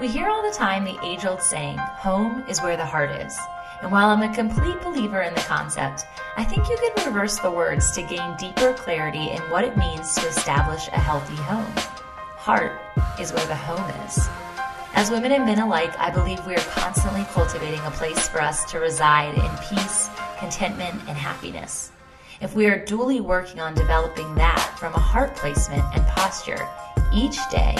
We hear all the time the age old saying, home is where the heart is. And while I'm a complete believer in the concept, I think you could reverse the words to gain deeper clarity in what it means to establish a healthy home. Heart is where the home is. As women and men alike, I believe we are constantly cultivating a place for us to reside in peace, contentment, and happiness. If we are duly working on developing that from a heart placement and posture each day,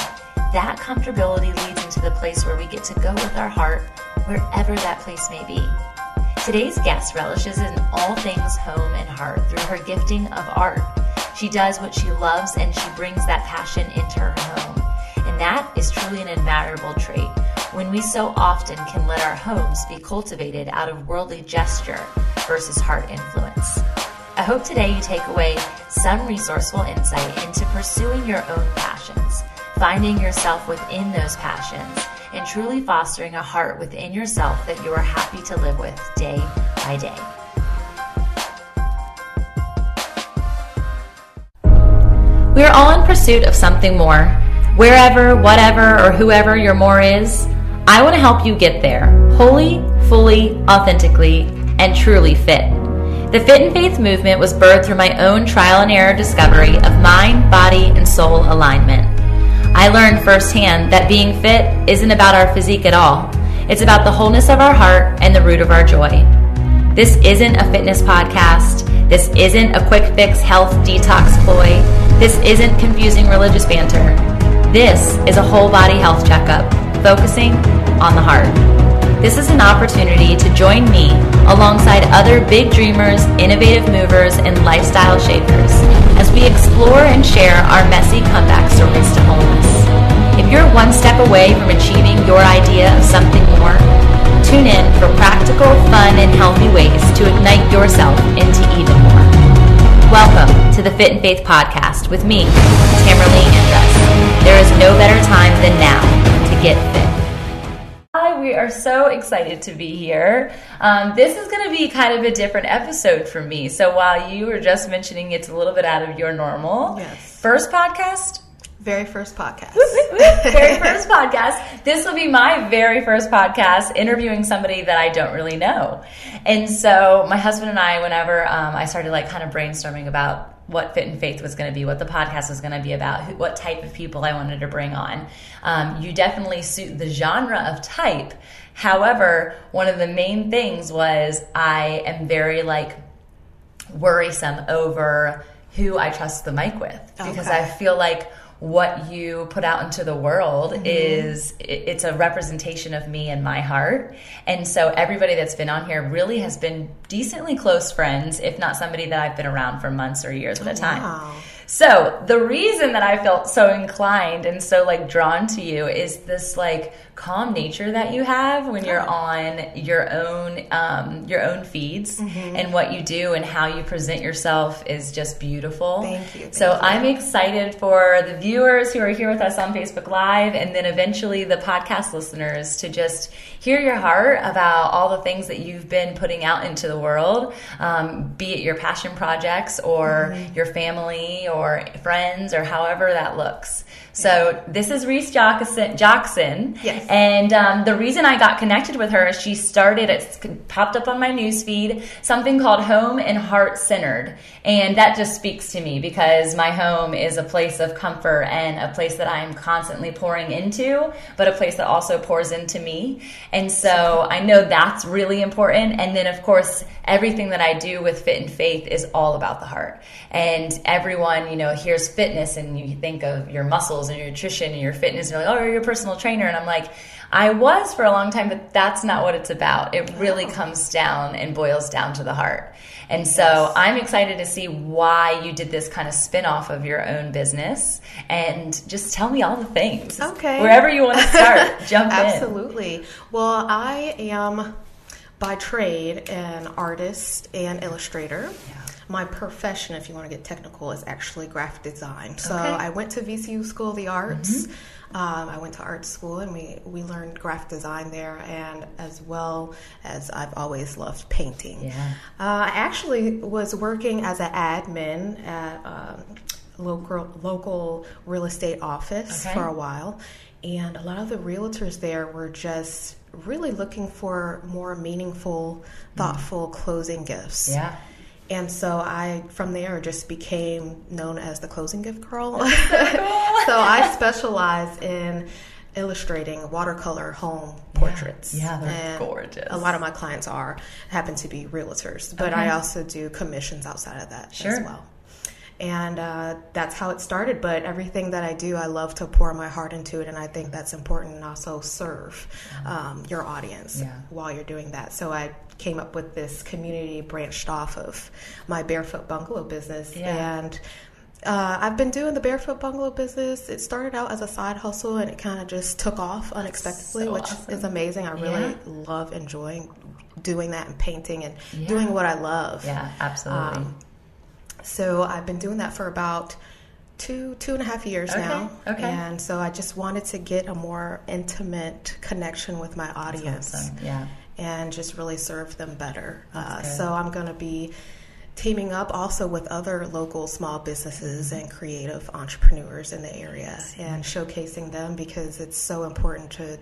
that comfortability leads into the place where we get to go with our heart wherever that place may be. Today's guest relishes in all things home and heart through her gifting of art. She does what she loves and she brings that passion into her home. And that is truly an admirable trait when we so often can let our homes be cultivated out of worldly gesture versus heart influence. I hope today you take away some resourceful insight into pursuing your own passions, finding yourself within those passions, and truly fostering a heart within yourself that you are happy to live with day by day. We are all in pursuit of something more. Wherever, whatever, or whoever your more is, I want to help you get there, wholly, fully, authentically, and truly fit. The Fit in Faith movement was birthed through my own trial and error discovery of mind, body, and soul alignment. I learned firsthand that being fit isn't about our physique at all. It's about the wholeness of our heart and the root of our joy. This isn't a fitness podcast. This isn't a quick fix health detox ploy. This isn't confusing religious banter. This is a whole body health checkup, focusing on the heart. This is an opportunity to join me alongside other big dreamers, innovative movers, and lifestyle shakers we explore and share our messy comeback stories to wholeness. If you're one step away from achieving your idea of something more, tune in for practical, fun, and healthy ways to ignite yourself into even more. Welcome to the Fit in Faith Podcast with me, Tamerlee Andress. There is no better time than now to get fit. We are so excited to be here. Um, this is going to be kind of a different episode for me. So while you were just mentioning it's a little bit out of your normal, Yes. first podcast, Very first podcast. very first podcast. This will be my very first podcast interviewing somebody that I don't really know. And so my husband and I, whenever um, I started like kind of brainstorming about what Fit in Faith was going to be, what the podcast was going to be about, who, what type of people I wanted to bring on, um, you definitely suit the genre of type. However, one of the main things was I am very like worrisome over who I trust the mic with because Okay. I feel like what you put out into the world Mm-hmm. is it's a representation of me and my heart and so everybody that's been on here really has been decently close friends if not somebody that i've been around for months or years at a time wow. so the reason that I felt so inclined and so like drawn to you is this like calm nature that you have when you're on your own um, your own feeds Mm-hmm. and what you do and how you present yourself is just beautiful. Thank you, thank so you. I'm excited for the viewers who are here with us on Facebook Live and then eventually the podcast listeners to just hear your heart about all the things that you've been putting out into the world, um, be it your passion projects or Mm-hmm. your family or friends or however that looks. So this is Reese Jocson. Jocson. Yes. And um, the reason I got connected with her is she started, it popped up on my newsfeed, something called Home and Heart Centered. And that just speaks to me because my home is a place of comfort and a place that I am constantly pouring into, but a place that also pours into me. And so I know that's really important. And then, of course, everything that I do with Fit in Faith is all about the heart. And everyone, you know, hears fitness and you think of your muscles and your nutrition and your fitness and you're like, oh, you're a personal trainer. And I'm like, I was for a long time, but that's not what it's about. It really comes down and boils down to the heart. And so I'm excited to see why you did this kind of spin off of your own business and just tell me all the things. Okay. Wherever you want to start, jump in. Absolutely. Well, I am by trade an artist and illustrator. My profession, if you want to get technical, is actually graphic design. So Okay. I went to VCU School of the Arts. Um, I went to art school and we, we learned graphic design there, and as well as I've always loved painting. Yeah. Uh, I actually was working as an admin at um, local local real estate office Okay. for a while, And a lot of the realtors there were just really looking for more meaningful, thoughtful mm. closing gifts. Yeah. And so I, from there, just became known as the closing gift girl. So, cool. so I specialize in illustrating watercolor home portraits. Yeah, yeah they're and gorgeous. A lot of my clients are happen to be realtors, but okay. I also do commissions outside of that sure. as well. And uh, that's how it started. But everything that I do, I love to pour my heart into it, and I think that's important. And also serve um, your audience yeah. while you're doing that. So I came up with this community branched off of my barefoot bungalow business, yeah. and uh, I've been doing the barefoot bungalow business. It started out as a side hustle and it kind of just took off unexpectedly, so which awesome. is amazing. I really yeah. love enjoying doing that and painting and yeah. doing what I love. Yeah, absolutely. Um, so I've been doing that for about two two and a half years okay. now. Okay. And so I just wanted to get a more intimate connection with my audience. Awesome. Yeah. And just really serve them better. Uh, so I'm going to be teaming up also with other local small businesses and creative entrepreneurs in the area and showcasing them because it's so important to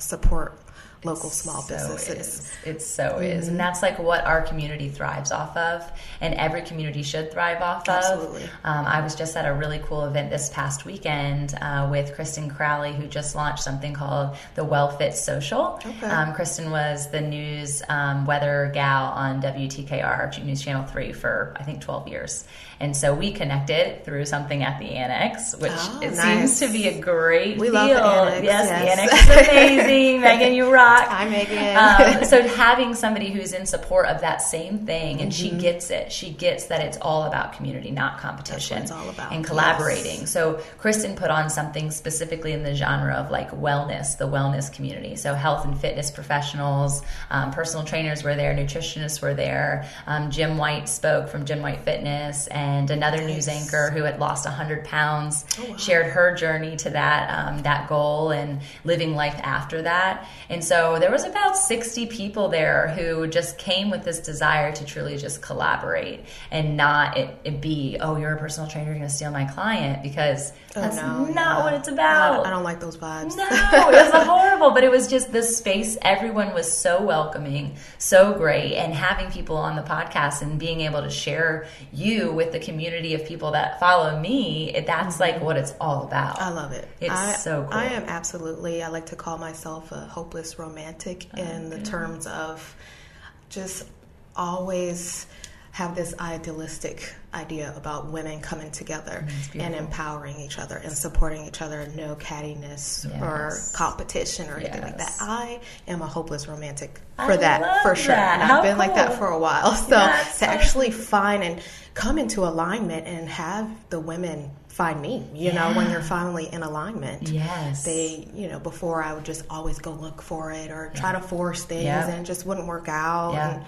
support local small so businesses. Is. It so mm-hmm. is. And that's like what our community thrives off of, and every community should thrive off Absolutely. of. Um, I was just at a really cool event this past weekend uh, with Kristen Crowley, who just launched something called the Well Fit Social. Okay. Um, Kristen was the news um, weather gal on WTKR, News Channel 3, for I think 12 years. And so we connected through something at the Annex, which oh, it nice. seems to be a great we deal. Love the Annex, yes, yes, the Annex is amazing. Megan, you rock. Hi, Megan. Um, so having somebody who's in support of that same thing, and mm-hmm. she gets it. She gets that it's all about community, not competition. it's all about. And collaborating. Yes. So Kristen put on something specifically in the genre of like wellness, the wellness community. So health and fitness professionals, um, personal trainers were there, nutritionists were there. Um, Jim White spoke from Jim White Fitness, and and another nice. news anchor who had lost 100 pounds oh, wow. shared her journey to that um, that goal and living life after that. And so there was about 60 people there who just came with this desire to truly just collaborate and not it, it be, oh, you're a personal trainer, you're going to steal my client because oh, that's no, not what it's about. I don't like those vibes. No, it was horrible, but it was just this space. Everyone was so welcoming, so great, and having people on the podcast and being able to share you with the community of people that follow me, that's mm-hmm. like what it's all about. I love it. It's I, so cool. I am absolutely, I like to call myself a hopeless romantic oh, in the terms of just always have this idealistic idea about women coming together and empowering each other and supporting each other, no cattiness yes. or competition or anything yes. like that. I am a hopeless romantic for I that, for sure. That. And I've been cool. like that for a while. So to actually find and come into alignment and have the women find me you yeah. know when you're finally in alignment yes they you know before i would just always go look for it or try to force things and it just wouldn't work out and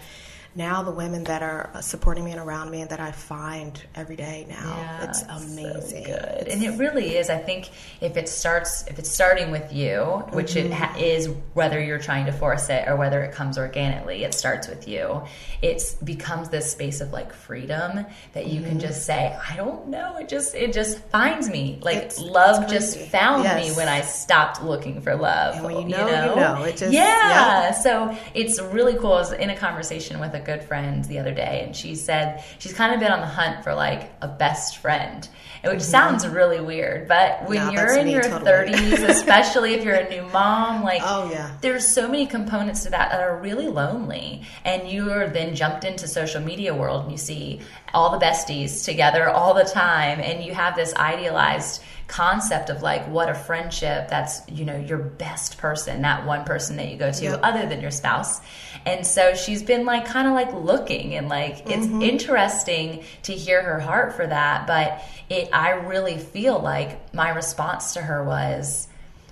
now the women that are supporting me and around me and that I find every day now, yeah, it's amazing. So good. And it really is. I think if it starts, if it's starting with you, which mm-hmm. it ha- is, whether you're trying to force it or whether it comes organically, it starts with you. It becomes this space of like freedom that you mm-hmm. can just say, I don't know. It just, it just finds me. Like it's, love it's just found yes. me when I stopped looking for love. And when you know, you know, you know. It just, yeah. So it's really cool. I was in a conversation with a good friend the other day, and she said she's kind of been on the hunt for like a best friend, which mm-hmm. sounds really weird. But when you're in your totally. 30s, especially if you're a new mom, like oh yeah, there's so many components to that that are really lonely, and you are then jumped into social media world, and you see all the besties together all the time, and you have this idealized concept of like what a friendship that's you know your best person that one person that you go to yep. other than your spouse and so she's been like kind of like looking and like it's mm-hmm. interesting to hear her heart for that but it i really feel like my response to her was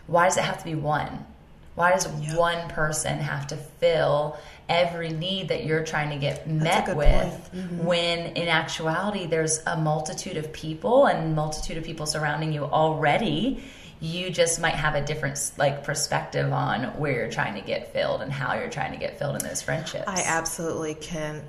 why does it have to be one why does yep. one person have to fill every need that you're trying to get met with mm-hmm. when in actuality there's a multitude of people and multitude of people surrounding you already you just might have a different like perspective on where you're trying to get filled and how you're trying to get filled in those friendships i absolutely can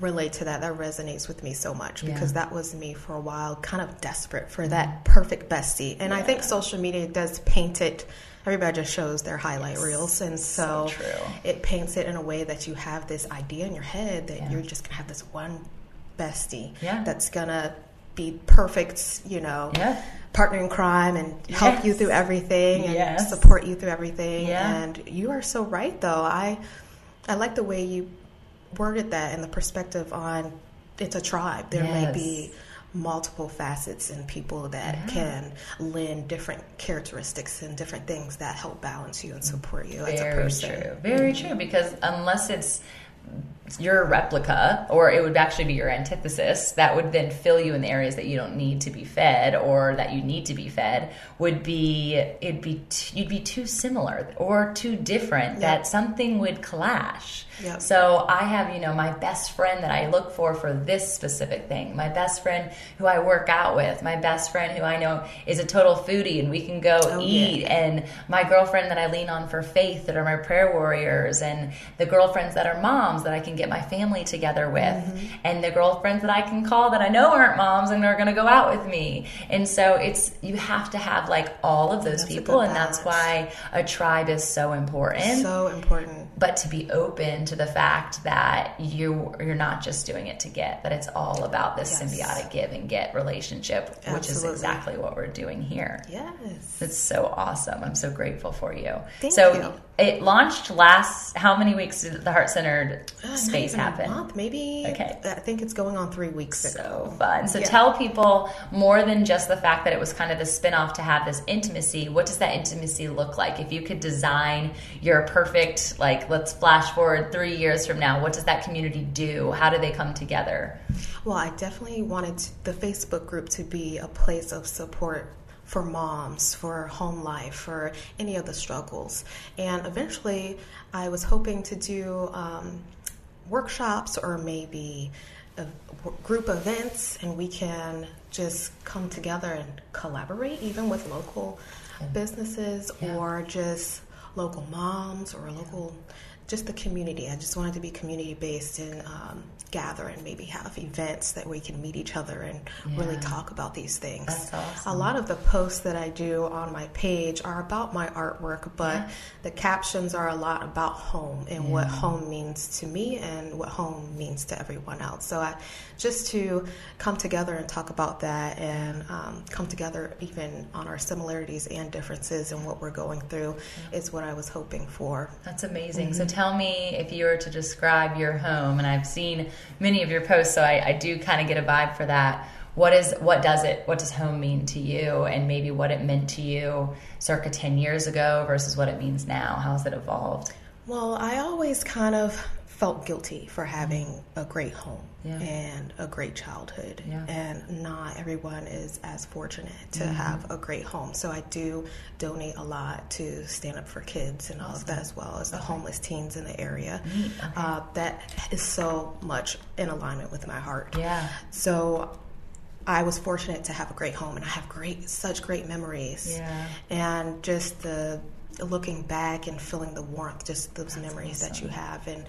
relate to that. That resonates with me so much because yeah. that was me for a while, kind of desperate for that perfect bestie. And yeah. I think social media does paint it. Everybody just shows their highlight yes. reels, and so, so it paints it in a way that you have this idea in your head that yeah. you're just gonna have this one bestie that's gonna be perfect, you know, partner in crime and help yes. you through everything and yes. support you through everything. And you are so right, though. I I like the way you worded that and the perspective on it's a tribe. There yes. may be multiple facets and people that yeah. can lend different characteristics and different things that help balance you and support you Very as a person. True. Very true. Because unless it's your replica, or it would actually be your antithesis, that would then fill you in the areas that you don't need to be fed or that you need to be fed, would be it'd be t- you'd be too similar or too different that something would clash. Yep. So I have, you know, my best friend that I look for for this specific thing, my best friend who I work out with, my best friend who I know is a total foodie and we can go oh, eat, yeah. and my girlfriend that I lean on for faith that are my prayer warriors, and the girlfriends that are moms that I can get my family together with, mm-hmm. and the girlfriends that I can call that I know aren't moms and are going to go out with me. And so it's, you have to have like all of those that's people, and that's why a tribe is so important. So important. But to be open to the fact that you you're not just doing it to get that it's all about this yes. symbiotic give and get relationship Absolutely. which is exactly what we're doing here yes it's so awesome i'm so grateful for you Thank so you. It launched last how many weeks did the heart centered uh, space happen month, maybe okay i think it's going on three weeks so ago. fun so yeah. tell people more than just the fact that it was kind of the spin-off to have this intimacy what does that intimacy look like if you could design your perfect like let's flash forward three years from now? What does that community do? How do they come together? Well, I definitely wanted the Facebook group to be a place of support for moms, for home life, for any of the struggles. And eventually, I was hoping to do um, workshops or maybe group events, and we can just come together and collaborate, even with local businesses yeah. or just local moms or local just the community. I just wanted to be community based and um, gather and maybe have events that we can meet each other and yeah. really talk about these things. Awesome. A lot of the posts that I do on my page are about my artwork, but yeah. the captions are a lot about home and yeah. what home means to me and what home means to everyone else. So I just to come together and talk about that and um, come together even on our similarities and differences and what we're going through is what I was hoping for. That's amazing. Mm-hmm. So tell me if you were to describe your home, and I've seen many of your posts, so I, I do kind of get a vibe for that. What is what does it what does home mean to you, and maybe what it meant to you circa ten years ago versus what it means now? How has it evolved? Well, I always kind of felt guilty for having a great home yeah. and a great childhood. Yeah. And not everyone is as fortunate to mm-hmm. have a great home. So I do donate a lot to Stand Up for Kids and all awesome. of that, as well as the homeless teens in the area. Okay. Uh, that is so much in alignment with my heart. Yeah. So I was fortunate to have a great home, and I have great, such great memories. Yeah. And just the looking back and feeling the warmth, just those That's memories awesome. that you have, and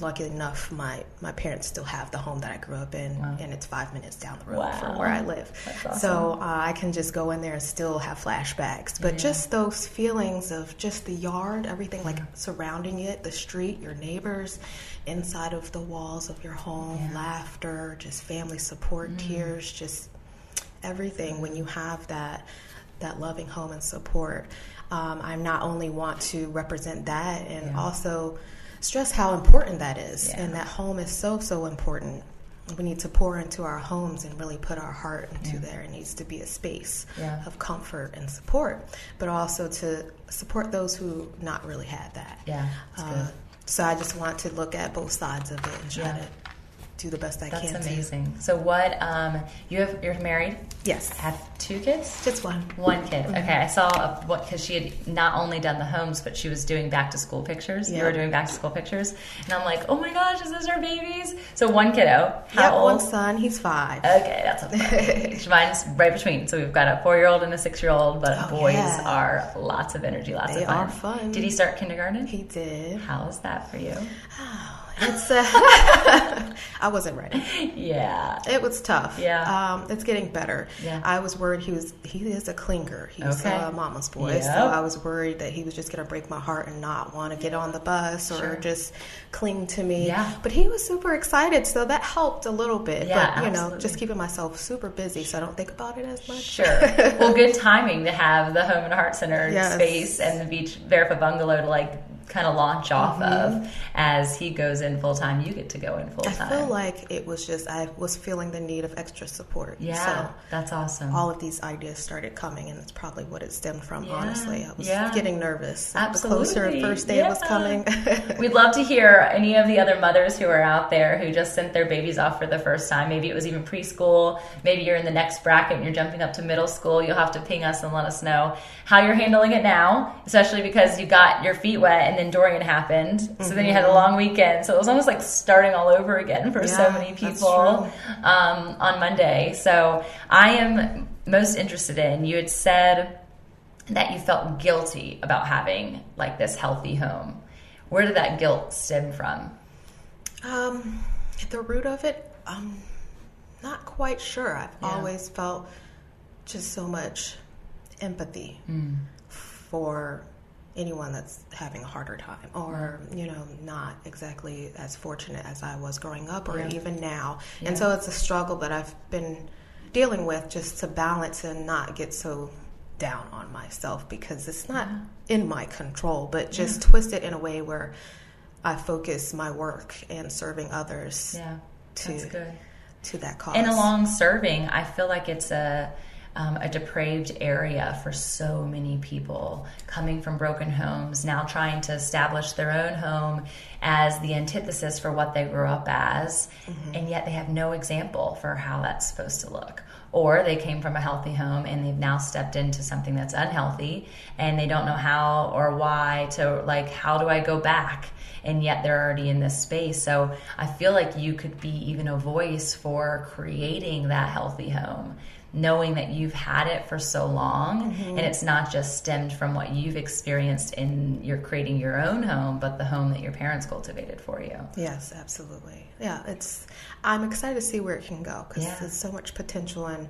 lucky enough, my, my parents still have the home that I grew up in, wow. and it's five minutes down the road wow. from where I live. Awesome. So uh, I can just go in there and still have flashbacks. But yeah. just those feelings of just the yard, everything like surrounding it, the street, your neighbors, inside of the walls of your home, yeah. laughter, just family support, mm. tears, just everything. When you have that that loving home and support, um, I not only want to represent that and yeah. also stress how important that is. Yeah. And that home is so, so important. We need to pour into our homes and really put our heart into yeah. there. It needs to be a space yeah. of comfort and support, but also to support those who not really had that. Yeah. Uh, so I just want to look at both sides of it and try to do the best I That's can. That's amazing. So what? Um, you have you're married? Yes. Have two kids? Just one. One kid. Mm-hmm. Okay. I saw a, what because she had not only done the homes, but she was doing back to school pictures. You were doing back to school pictures, and I'm like, oh my gosh, is this her babies? So one kiddo. How yep, old? One son. He's five. Okay, that's okay. Mine's right between. So we've got a four year old and a six year old, but oh, boys yeah. are lots of energy, lots they of fun. Are fun. Did he start kindergarten? He did. How is that for you? It's uh, I wasn't ready. Yeah, it was tough. Yeah, um, it's getting better. Yeah, I was worried he was he is a clinger. He's okay. a mama's boy, yep. so I was worried that he was just gonna break my heart and not want to get on the bus or sure. just cling to me. Yeah, but he was super excited, so that helped a little bit. Yeah, but you absolutely. know, just keeping myself super busy so I don't think about it as much. Sure. well, good timing to have the Home and Heart Center yes. space and the Beach Barefoot Bungalow to like kind of launch off mm-hmm. of as he goes in full time you get to go in full time i feel like it was just i was feeling the need of extra support yeah so that's awesome all of these ideas started coming and it's probably what it stemmed from yeah. honestly i was yeah. getting nervous Absolutely. the closer first day yeah. was coming we'd love to hear any of the other mothers who are out there who just sent their babies off for the first time maybe it was even preschool maybe you're in the next bracket and you're jumping up to middle school you'll have to ping us and let us know how you're handling it now especially because you got your feet wet and then dorian happened. Mm-hmm. So then you had a long weekend. So it was almost like starting all over again for yeah, so many people um, on Monday. So I am most interested in, you had said that you felt guilty about having like this healthy home. Where did that guilt stem from? Um, at the root of it, I'm not quite sure. I've yeah. always felt just so much empathy mm. for anyone that's having a harder time or mm-hmm. you know not exactly as fortunate as I was growing up or yeah. even now. Yeah. And so it's a struggle that I've been dealing with just to balance and not get so down on myself because it's not yeah. in my control, but just twist it in a way where I focus my work and serving others yeah, to to that cause. And along serving, I feel like it's a um, a depraved area for so many people coming from broken homes, now trying to establish their own home as the antithesis for what they grew up as, mm-hmm. and yet they have no example for how that's supposed to look. Or they came from a healthy home and they've now stepped into something that's unhealthy and they don't know how or why to, like, how do I go back? and yet they're already in this space. So I feel like you could be even a voice for creating that healthy home knowing that you've had it for so long mm-hmm. and it's not just stemmed from what you've experienced in your creating your own home but the home that your parents cultivated for you yes absolutely yeah it's i'm excited to see where it can go because yeah. there's so much potential and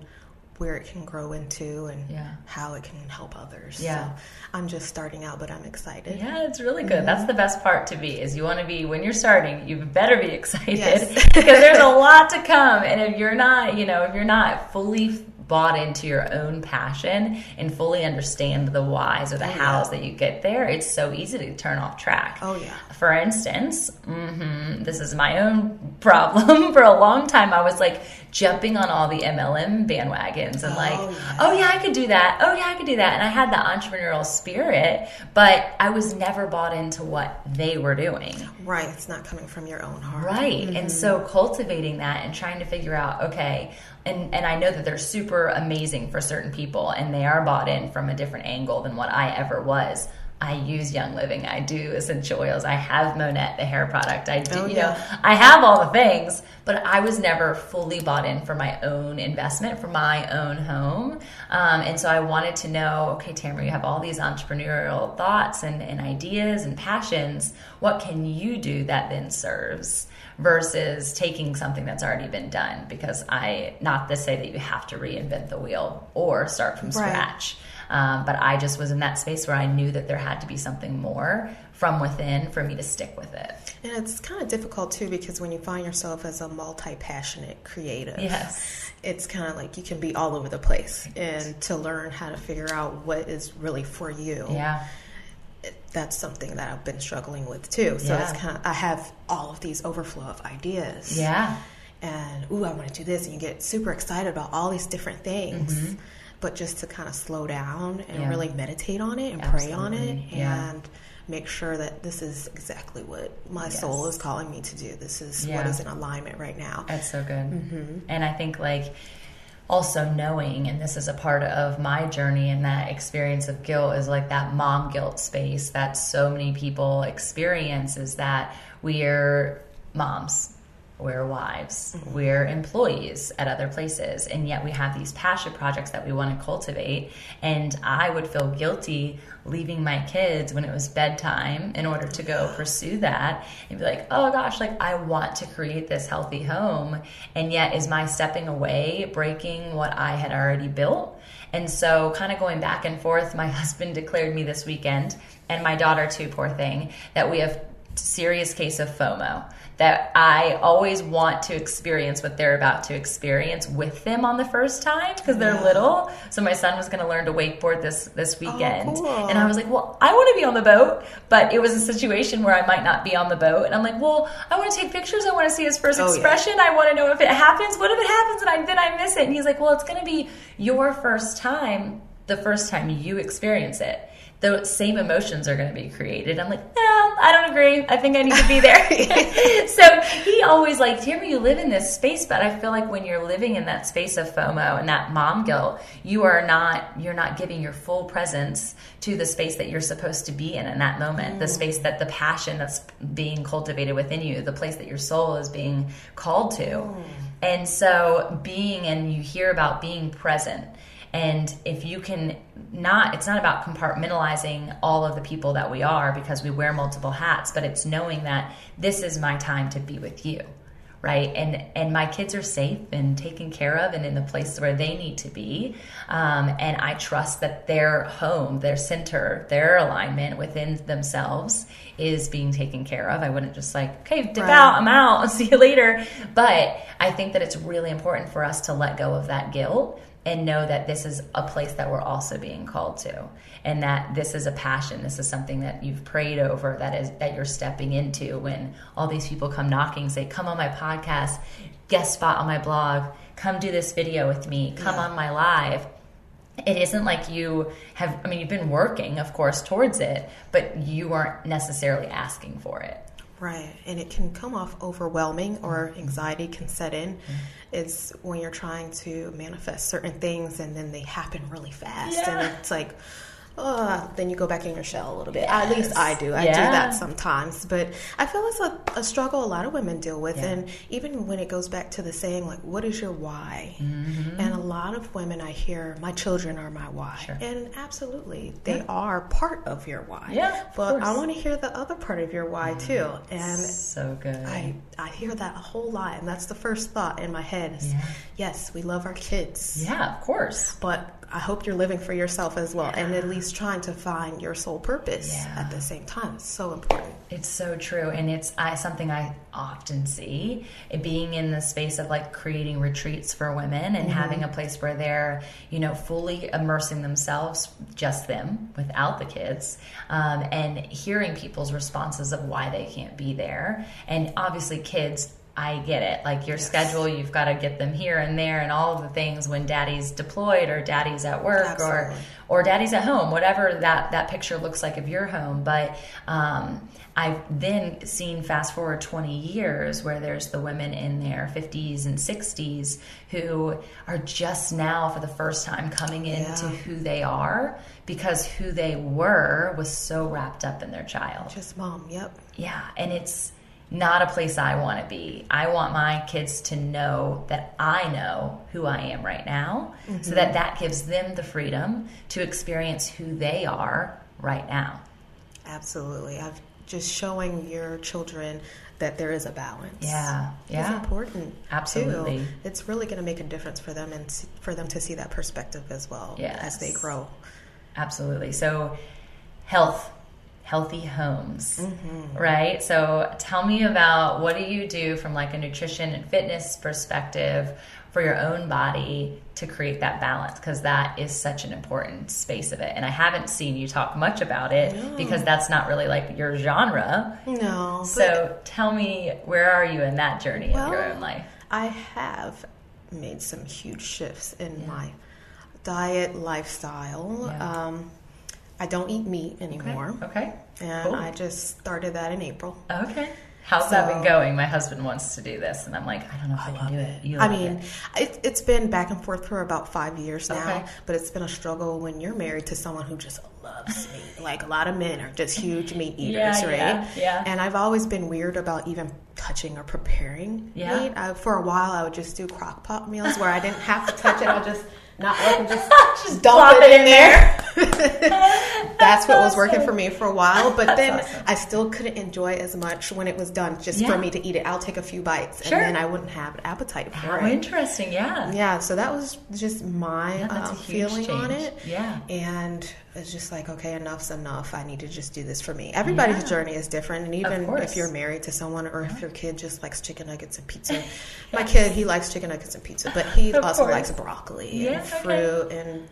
where it can grow into and yeah. how it can help others. Yeah. So I'm just starting out, but I'm excited. Yeah, it's really good. Mm-hmm. That's the best part to be is you want to be when you're starting, you better be excited yes. because there's a lot to come. And if you're not, you know, if you're not fully bought into your own passion and fully understand the whys or the oh, hows that you get there, it's so easy to turn off track. Oh, yeah. For instance, mm-hmm, this is my own problem. For a long time, I was like jumping on all the MLM bandwagons and like, oh yeah. oh yeah, I could do that. Oh yeah, I could do that. And I had the entrepreneurial spirit, but I was never bought into what they were doing. Right. It's not coming from your own heart. Right. Mm-hmm. And so cultivating that and trying to figure out, okay, and and I know that they're super amazing for certain people and they are bought in from a different angle than what I ever was. I use Young Living. I do essential oils. I have Monat, the hair product. I do, oh, you know, I have all the things, but I was never fully bought in for my own investment, for my own home. Um, and so I wanted to know, okay, Tamara, you have all these entrepreneurial thoughts and, and ideas and passions. What can you do that then serves? versus taking something that's already been done because I not to say that you have to reinvent the wheel or start from scratch. Um, but I just was in that space where I knew that there had to be something more from within for me to stick with it. And it's kind of difficult too because when you find yourself as a multi passionate creative, yes, it's kind of like you can be all over the place, and to learn how to figure out what is really for you, yeah. That's something that I've been struggling with too. So yeah. it's kind of I have all of these overflow of ideas. Yeah. And ooh, I want to do this, and you get super excited about all these different things. Mm-hmm but just to kind of slow down and yeah. really meditate on it and Absolutely. pray on it yeah. and make sure that this is exactly what my yes. soul is calling me to do. This is yeah. what is in alignment right now. That's so good. Mm-hmm. And I think like also knowing and this is a part of my journey and that experience of guilt is like that mom guilt space that so many people experience is that we're moms we're wives, mm-hmm. we're employees at other places, and yet we have these passion projects that we want to cultivate. And I would feel guilty leaving my kids when it was bedtime in order to go pursue that and be like, oh gosh, like I want to create this healthy home. And yet, is my stepping away breaking what I had already built? And so, kind of going back and forth, my husband declared me this weekend, and my daughter too, poor thing, that we have serious case of FOMO that I always want to experience what they're about to experience with them on the first time because they're yeah. little. So my son was going to learn to wakeboard this this oh, weekend, oh, cool. and I was like, "Well, I want to be on the boat," but it was a situation where I might not be on the boat, and I'm like, "Well, I want to take pictures. I want to see his first oh, expression. Yeah. I want to know if it happens. What if it happens and I, then I miss it?" And he's like, "Well, it's going to be your first time, the first time you experience it." The same emotions are going to be created. I'm like, no, I don't agree. I think I need to be there. so he always like, Tamara, you live in this space, but I feel like when you're living in that space of FOMO and that mom guilt, you are not, you're not giving your full presence to the space that you're supposed to be in in that moment, mm. the space that the passion that's being cultivated within you, the place that your soul is being called to. Mm. And so being, and you hear about being present and if you can not, it's not about compartmentalizing all of the people that we are because we wear multiple hats, but it's knowing that this is my time to be with you right? And and my kids are safe and taken care of and in the place where they need to be. Um, and i trust that their home their center their alignment within themselves is being taken care of. I wouldn't just like okay dip right. out i'm out i'll see you later. But i think that it's really important for us to let go of that guilt and know that this is a place that we're also being called to and that this is a passion. This is something that you've prayed over that is that you're stepping into when all these people come knocking say come on my podcast guest spot on my blog come do this video with me come yeah. on my live. It isn't like you have i mean you've been working of course towards it but you aren't necessarily asking for it Right. And it can come off overwhelming or mm-hmm. anxiety can set in. Mm-hmm. It's when you're trying to manifest certain things and then they happen really fast. Yeah. And it's like, oh, then you go back in your shell a little bit. Yes. At least I do. I yeah. do that sometimes. But I feel it's a, a, struggle a lot of women deal with. Yeah. And even when it goes back to the saying, like, what is your why? Mm-hmm. And a lot of women I hear, my children are my why. Sure. And absolutely, they yeah. are part of your why. Yeah. But I want to hear the other part of your why mm-hmm. too. And so good. I, I hear that a whole lot. And that's the first thought in my head is, yes, we love our kids. Yeah, of course. But I hope you're living for yourself as well, and at least trying to find your soul purpose yeah. at the same time. It's so important. It's so true, and it's I, something I often see. It being in the space of like creating retreats for women and mm-hmm. having a place where they're you know fully immersing themselves, just them, without the kids, um, and hearing people's responses of why they can't be there, and obviously kids I get it. Like your yes. schedule, you've got to get them here and there and all of the things when daddy's deployed or daddy's at work Absolutely. or or daddy's at home, whatever that that picture looks like of your home. But um, I've then seen fast forward 20 years where there's the women in their 50s and 60s who are just now for the first time coming into yeah. who they are because who they were was so wrapped up in their child. Just mom, yep. Yeah, and it's not a place I want to be. I want my kids to know that I know who I am right now mm-hmm. so that that gives them the freedom to experience who they are right now. Absolutely. I've just showing your children that there is a balance. Yeah, yeah, it's important. Absolutely, too. it's really going to make a difference for them and for them to see that perspective as well yes. as they grow. Absolutely. So, health healthy homes mm-hmm. right so tell me about what do you do from like a nutrition and fitness perspective for your own body to create that balance because that is such an important space of it and i haven't seen you talk much about it no. because that's not really like your genre no so tell me where are you in that journey well, of your own life i have made some huge shifts in yeah. my diet lifestyle yeah. um, I don't eat meat anymore. Okay. okay. And cool. I just started that in April. Okay. How's so, that been going? My husband wants to do this, and I'm like, I don't know if I, I can do it. You I mean, it. has been back and forth for about five years now, okay. but it's been a struggle when you're married to someone who just loves meat. like a lot of men are just huge meat eaters, yeah, right? Yeah, yeah. And I've always been weird about even touching or preparing yeah. meat. I, for a while, I would just do crock pot meals where I didn't have to touch it. I would just not look and just, just dump it, in there. That's, That's what was working for me for a while. But then awesome. I still couldn't enjoy as much when it was done just yeah. for me to eat it. I'll take a few bites sure. and then I wouldn't have an appetite for How it. interesting, yeah. Yeah, so that was just my yeah, uh, feeling change. on it. Yeah. And it's just like, okay, enough's enough. I need to just do this for me. Everybody's yeah. journey is different. And even if you're married to someone or if your kid just likes chicken nuggets and pizza. yes. My kid, he likes chicken nuggets and pizza, but he of also course. likes broccoli and fruit okay. and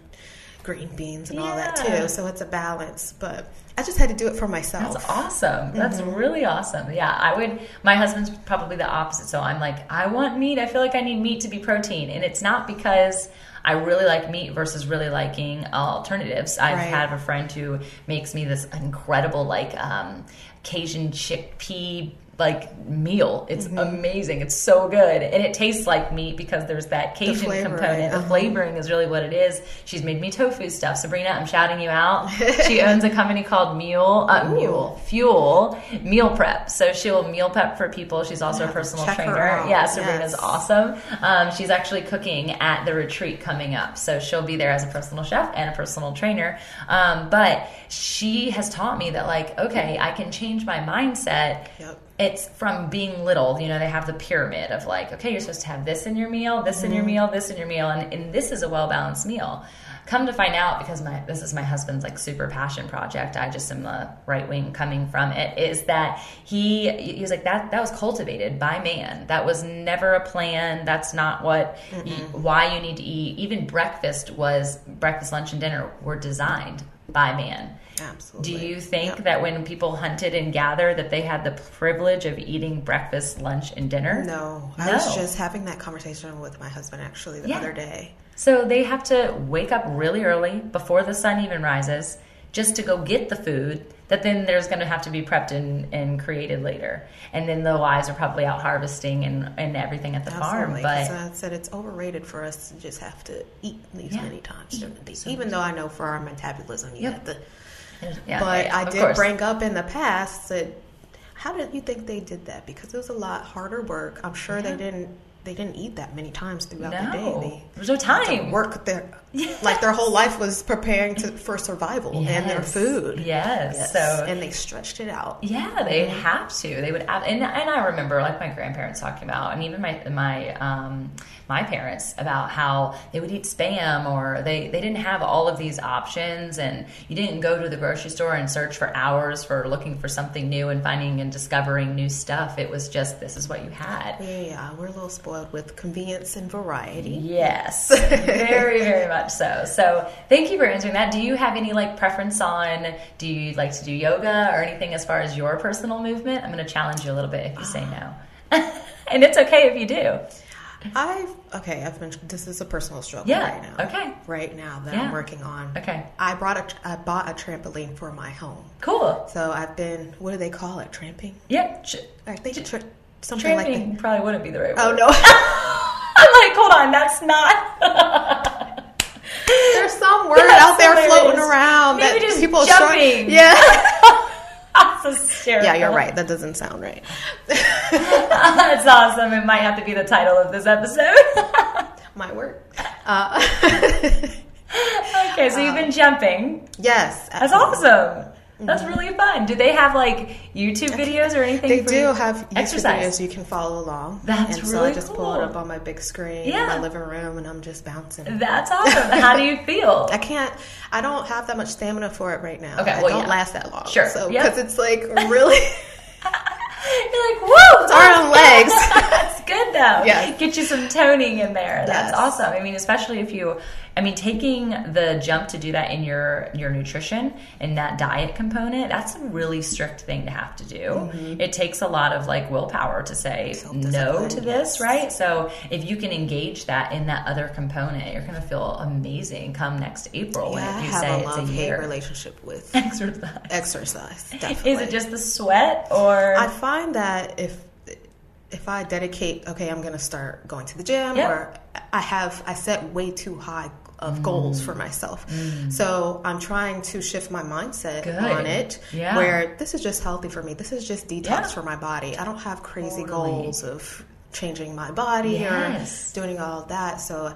green beans and yeah. all that too. So it's a balance. But I just had to do it for myself. That's awesome. That's mm-hmm. really awesome. Yeah, I would. My husband's probably the opposite. So I'm like, I want meat. I feel like I need meat to be protein, and it's not because I really like meat versus really liking alternatives. I've right. had a friend who makes me this incredible like um, Cajun chickpea like meal. It's mm-hmm. amazing. It's so good. And it tastes like meat because there's that Cajun the component. The uh-huh. flavoring is really what it is. She's made me tofu stuff. Sabrina, I'm shouting you out. she owns a company called Mule, uh, Mule, Fuel Meal Prep. So she'll meal prep for people. She's also yeah, a personal trainer. Yeah, Sabrina's yes. awesome. Um, she's actually cooking at the retreat coming up. So she'll be there as a personal chef and a personal trainer. Um, but she has taught me that like, okay, I can change my mindset. Yep it's from being little, you know, they have the pyramid of like, okay, you're supposed to have this in your meal, this mm-hmm. in your mm-hmm. meal, this in your meal, and, and this is a well balanced meal. Come to find out, because my this is my husband's like super passion project. I just am the right wing coming from it. Is that he? He was like that. That was cultivated by man. That was never a plan. That's not what you, why you need to eat. Even breakfast was breakfast, lunch, and dinner were designed by man. Absolutely. Do you think yep. that when people hunted and gathered that they had the privilege of eating breakfast, lunch, and dinner? No. I was just having that conversation with my husband actually the yeah. other day. So they have to wake up really early before the sun even rises just to go get the food that then there's going to have to be prepped and, and created later. And then the wives are probably out harvesting and, and everything at the Absolutely. farm. But I said it's overrated for us to just have to eat these yeah. many times during the day. So Even though I know for our metabolism, you yep. have to yeah, but yeah, I did course. bring up in the past that how did you think they did that? Because it was a lot harder work. I'm sure they didn't they didn't eat that many times throughout no. the day. They, There's no time. work their like their whole life was preparing to, for survival yes. and their food. Yes. yes. So and they stretched it out. Yeah, they have to. They would and and I remember like my grandparents talking about and even my my um my parents about how they would eat spam or they, they didn't have all of these options and you didn't go to the grocery store and search for hours for looking for something new and finding and discovering new stuff. It was just this is what you had. Yeah, we're a little spoiled with convenience and variety. Yes, very, very much so. So thank you for answering that. Do you have any like preference on do you like to do yoga or anything as far as your personal movement? I'm going to challenge you a little bit if you say no. and it's okay if you do. I've okay. I've been. This is a personal struggle yeah, right now. Okay. Right now that yeah. I'm working on. Okay. I brought a. I bought a trampoline for my home. Cool. So I've been. What do they call it? Tramping. Yeah. I think tra- something tramping like that. Probably wouldn't be the right oh, word. Oh no. I'm like, hold on. That's not. Word that's out there hilarious. floating around Maybe that just people jumping. yeah. Yeah, you're right. That doesn't sound right. That's awesome. It might have to be the title of this episode. might work. Uh, okay, so you've been jumping. Yes. Absolutely. That's awesome. That's mm-hmm. really fun. Do they have like YouTube videos or anything? They do have YouTube exercise. videos you can follow along. That's and really so I just cool. pull it up on my big screen yeah. in my living room and I'm just bouncing. That's awesome. How do you feel? I can't. I don't have that much stamina for it right now. Okay, I well, don't yeah. last that long. Sure. So because yep. it's like really. You're like, whoa, it's arm legs. Good though. Yeah. Get you some toning in there. That's yes. awesome. I mean, especially if you I mean, taking the jump to do that in your your nutrition and that diet component, that's a really strict thing to have to do. Mm-hmm. It takes a lot of like willpower to say no to this, right? So if you can engage that in that other component, you're going to feel amazing come next April yeah, when you I say a it's a year relationship with exercise. Exercise, definitely. Is it just the sweat or I find that if if I dedicate, okay, I'm going to start going to the gym, yep. or I have I set way too high of mm. goals for myself. Mm. So I'm trying to shift my mindset Good. on it yeah. where this is just healthy for me. This is just detox yeah. for my body. I don't have crazy totally. goals of changing my body yes. or doing all that. So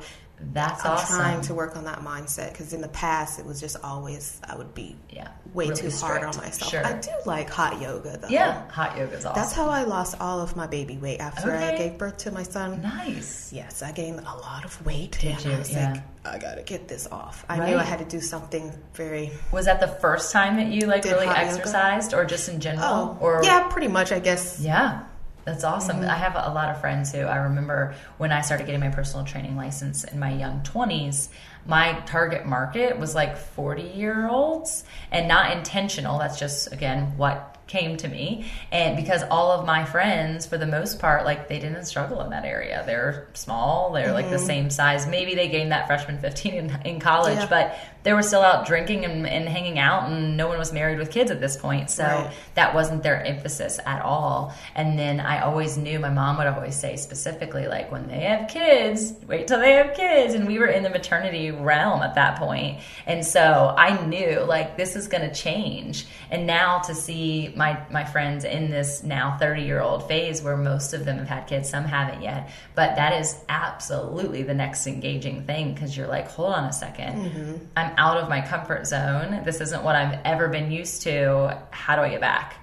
that's I'm awesome. trying to work on that mindset because in the past it was just always I would be yeah way really too strict. hard on myself. Sure. I do like hot yoga though. Yeah, hot yoga is awesome. That's how I lost all of my baby weight after okay. I gave birth to my son. Nice. Yes, I gained a lot of weight. Did and you? I was yeah. like, I gotta get this off. I right. knew I had to do something very. Was that the first time that you like really exercised, yoga? or just in general? Oh, or yeah, pretty much. I guess. Yeah. That's awesome. Mm-hmm. I have a lot of friends who I remember when I started getting my personal training license in my young 20s, my target market was like 40 year olds and not intentional. That's just, again, what came to me and because all of my friends for the most part like they didn't struggle in that area they're small they're mm-hmm. like the mm-hmm. same size maybe they gained that freshman 15 in, in college yeah. but they were still out drinking and, and, hanging out and no one was married with kids at this point so right. that wasn't their emphasis at all and then i always knew my mom would always say specifically like when they have kids wait till they have kids and we were in the maternity realm at that point. And so i knew like this is going to change. And now to see my my friends in this now 30 year old phase where most of them have had kids some haven't yet but that is absolutely the next engaging thing because you're like hold on a 2nd i mm-hmm. i'm out of my comfort zone. This isn't what i've ever been used to. How do i get back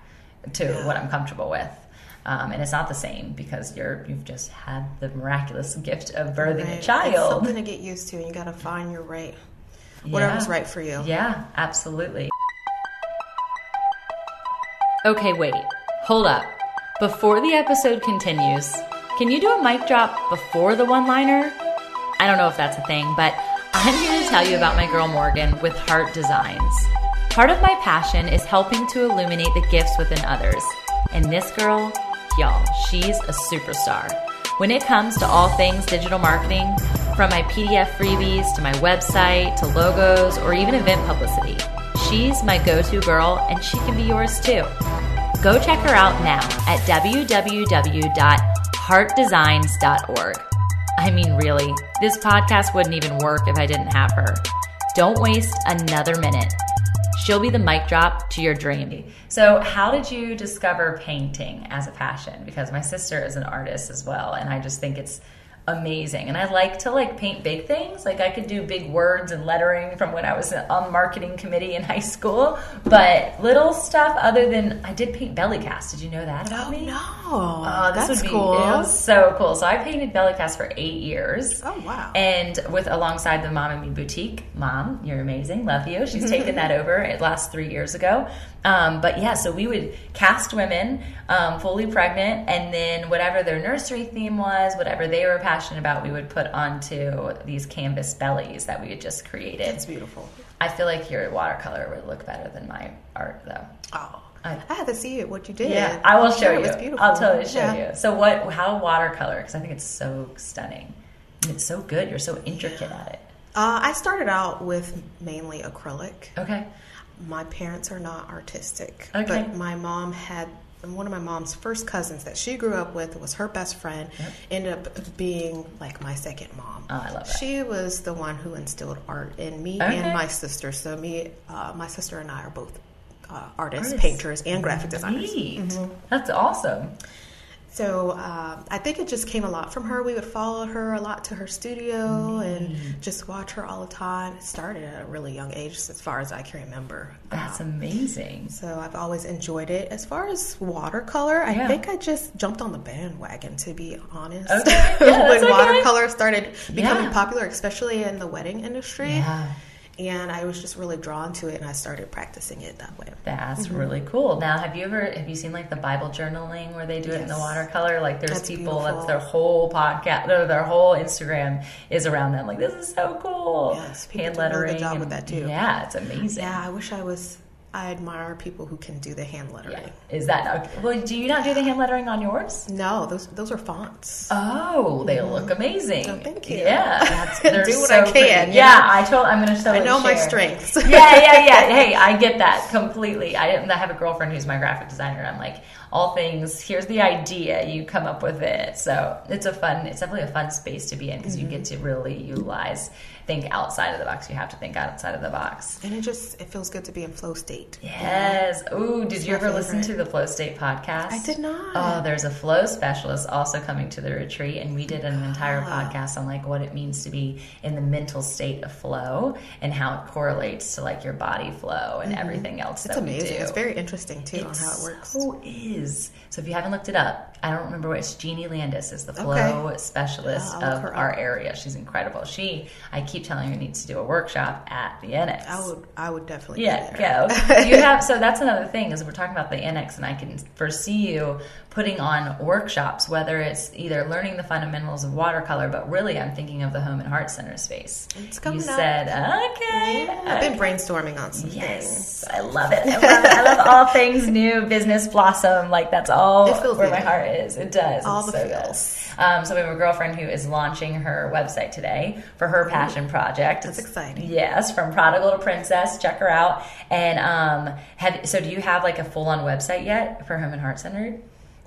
to yeah. what i'm comfortable with um, and it's not the same because you're you've just had the miraculous gift of birthing right. a child. It's something to get used to, and you got to find your right, whatever's yeah. right for you. Yeah, absolutely. Okay, wait. Hold up. Before the episode continues, can you do a mic drop before the one liner? I don't know if that's a thing, but I'm here to tell you about my girl Morgan with Heart Designs. Part of my passion is helping to illuminate the gifts within others. And this girl, y'all, she's a superstar. When it comes to all things digital marketing, from my PDF freebies to my website to logos or even event publicity, She's my go to girl, and she can be yours too. Go check her out now at www.heartdesigns.org. I mean, really, this podcast wouldn't even work if I didn't have her. Don't waste another minute. She'll be the mic drop to your dream. So, how did you discover painting as a passion? Because my sister is an artist as well, and I just think it's amazing. And I like to like paint big things. Like I could do big words and lettering from when I was on marketing committee in high school. But little stuff other than I did paint belly cast. Did you know that about oh, me? No. Oh, this That's would be cool. It was so cool. So I painted belly cast for eight years. Oh wow. And with alongside the Mom and Me boutique. Mom, you're amazing. Love you. She's taken that over it last three years ago. Um, but yeah, so we would cast women um, fully pregnant, and then whatever their nursery theme was, whatever they were passionate about, we would put onto these canvas bellies that we had just created. It's beautiful. I feel like your watercolor would look better than my art, though. Oh. I, I have to see it. What you did? Yeah, I will show you. It's beautiful. I'll totally show yeah. you. So, what? How watercolor? Because I think it's so stunning. It's so good. You're so intricate at it. Uh, I started out with mainly acrylic. Okay my parents are not artistic, okay. but my mom had one of my mom's first cousins that she grew up with was her best friend yep. ended up being like my second mom oh, I love that. she was the one who instilled art in me okay. and my sister so me uh, my sister and i are both uh, artists, artists, painters and graphic designers mm-hmm. that's awesome so uh, I think it just came a lot from her. We would follow her a lot to her studio mm. and just watch her all the time. It started at a really young age, as far as I can remember. That's um, amazing. So I've always enjoyed it. As far as watercolor, yeah. I think I just jumped on the bandwagon, to be honest. Okay. Yeah, when okay. watercolor started becoming yeah. popular, especially in the wedding industry. And I was just really drawn to it, and I started practicing it that way. That's mm-hmm. really cool. Now, have you ever have you seen like the Bible journaling where they do yes. it in the watercolor? Like, there's that's people beautiful. that's their whole podcast, their whole Instagram is around them. Like, this is so cool. Yes, hand lettering. A job with that too. Yeah, it's amazing. Yeah, I wish I was I admire people who can do the hand lettering. Yeah. Is that okay? well? Do you not do the hand lettering on yours? No, those those are fonts. Oh, they mm-hmm. look amazing. Oh, thank you. Yeah, do what so I can. Yeah, I told. I'm going to show. I know my strengths. yeah, yeah, yeah. Hey, I get that completely. I, I have a girlfriend who's my graphic designer. I'm like, all things. Here's the idea. You come up with it. So it's a fun. It's definitely a fun space to be in because mm-hmm. you get to really utilize think outside of the box. You have to think outside of the box. And it just it feels good to be in flow state. Yes. Ooh, did it's you ever listen to the Flow State podcast? I did not. Oh, there's a flow specialist also coming to the retreat, and we did an entire ah. podcast on like what it means to be in the mental state of flow and how it correlates to like your body flow and mm-hmm. everything else. It's amazing. It's very interesting too it on how it works. So is. So if you haven't looked it up, I don't remember what it's Jeannie Landis is the flow okay. specialist yeah, of our area. She's incredible. She I keep telling her needs to do a workshop at the annex. I would I would definitely Yeah, go. you have so that's another thing is we're talking about the annex and I can foresee you putting on workshops, whether it's either learning the fundamentals of watercolor, but really I'm thinking of the Home and Heart Center space. It's coming you up. said, okay. Yeah, I've been brainstorming on some yes, things. I love it. I love it. I love all things new, business blossom. Like that's all where good. my heart is. It does. All it's the so feels. Um, so we have a girlfriend who is launching her website today for her passion project. That's it's, exciting. Yes, from prodigal to princess. Check her out. And um, have so do you have like a full on website yet for Home and Heart Center?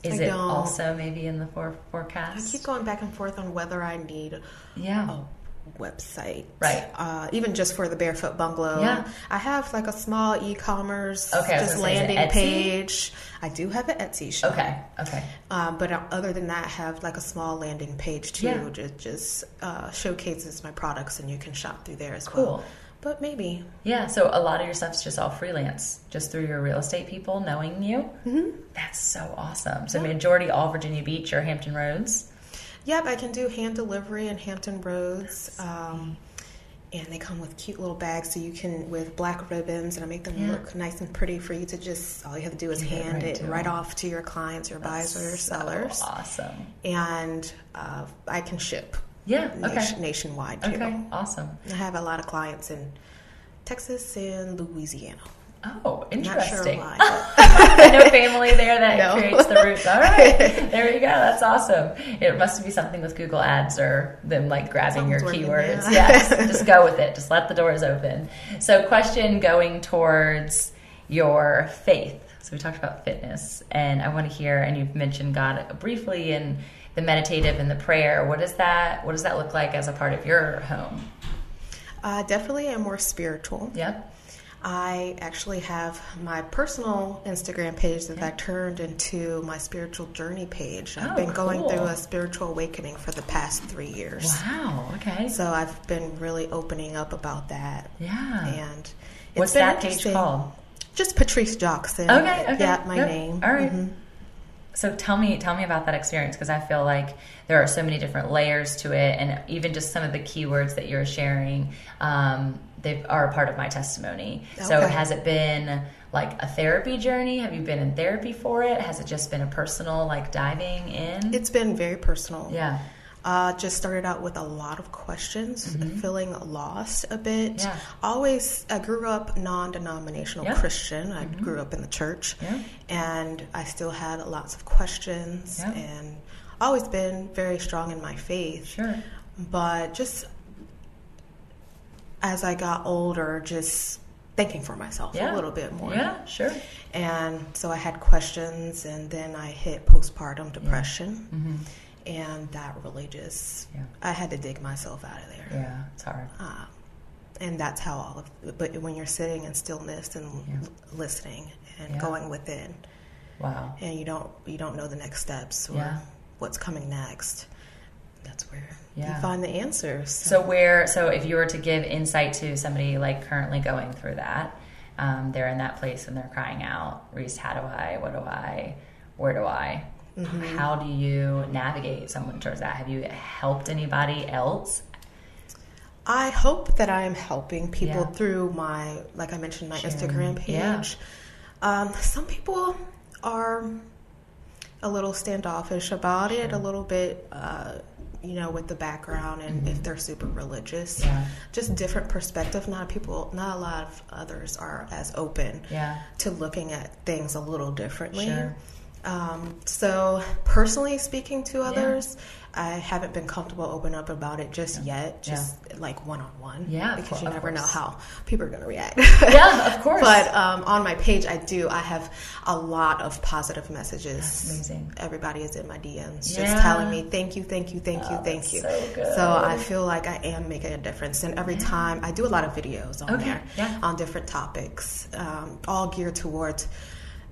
Is I it don't. also maybe in the for- forecast? I keep going back and forth on whether I need yeah. a website. Right. Uh, even just for the Barefoot Bungalow. Yeah. I have like a small e-commerce okay, just landing page. I do have an Etsy shop. Okay. Okay. Um, but other than that, I have like a small landing page too. Yeah. Just, just uh, showcases my products and you can shop through there as cool. well but maybe. Yeah, so a lot of your stuff's just all freelance, just through your real estate people knowing you. Mm-hmm. That's so awesome. So yeah. majority all Virginia Beach or Hampton Roads. Yep, I can do hand delivery in Hampton Roads. Um, and they come with cute little bags, so you can with black ribbons, and I make them yeah. look nice and pretty for you to just. All you have to do is hand it right, it right off to your clients, your That's buyers, or so sellers. Awesome. And uh, I can ship yeah. Okay. nationwide too. Okay. Awesome. I have a lot of clients in Texas and Louisiana. Oh, interesting. Not sure why, no family there that no. creates the roots. All right, there you go. That's awesome. It must be something with Google Ads or them like grabbing your keywords. yes, just go with it. Just let the doors open. So, question going towards your faith. So we talked about fitness, and I want to hear. And you've mentioned God briefly and the meditative and the prayer. What does that What does that look like as a part of your home? Uh, definitely, I'm more spiritual. Yep. I actually have my personal Instagram page that I turned into my spiritual journey page. I've oh, been going cool. through a spiritual awakening for the past three years. Wow. Okay. So I've been really opening up about that. Yeah. And what's that page called? Just Patrice Jocson. Okay. okay. Yeah, my yep. name. All right. mm-hmm. So tell me, tell me about that experience because I feel like there are so many different layers to it, and even just some of the keywords that you're sharing, um, they are a part of my testimony. Okay. So has it been like a therapy journey? Have you been in therapy for it? Has it just been a personal like diving in? It's been very personal. Yeah. Uh, just started out with a lot of questions, mm-hmm. feeling lost a bit. Yeah. Always, I grew up non-denominational yeah. Christian. I mm-hmm. grew up in the church, yeah. and I still had lots of questions, and always been very strong in my faith. Sure. But just as I got older, just thinking for myself a little bit more. Yeah, sure. And so I had questions, and then I hit postpartum depression. Mm-hmm and that really just yeah. I had to dig myself out of there. Yeah, it's hard. Uh, and that's how all of. But when you're sitting in stillness and yeah. listening and yeah. going within, wow, and you don't you don't know the next steps or what's coming next. That's where you find the answers. So. so where so if you were to give insight to somebody like currently going through that, um, they're in that place and they're crying out, Reese, how do I? What do I? Where do I? Mm-hmm. How do you navigate someone towards that? Have you helped anybody else? I hope that I am helping people yeah. through my, like I mentioned, my Sharing. Instagram page. Yeah. Um, some people are a little standoffish about sure. it, a little bit, uh, you know, with the background and mm-hmm. if they're super religious. Yeah. Just different perspective. Not people, not a lot of others are as open yeah. to looking at things a little differently. Sure. Um, so, personally speaking to others, yeah. I haven't been comfortable open up about it just yeah. yet, just yeah. like one on one. Yeah, because you never course. know how people are going to react. yeah, of course. But um, on my page, I do. I have a lot of positive messages. That's amazing. Everybody is in my DMs, just telling me thank you, thank you, thank you, oh, thank you. So, good. so I feel like I am making a difference, and every time I do a lot of videos on okay. there on different topics, um, all geared towards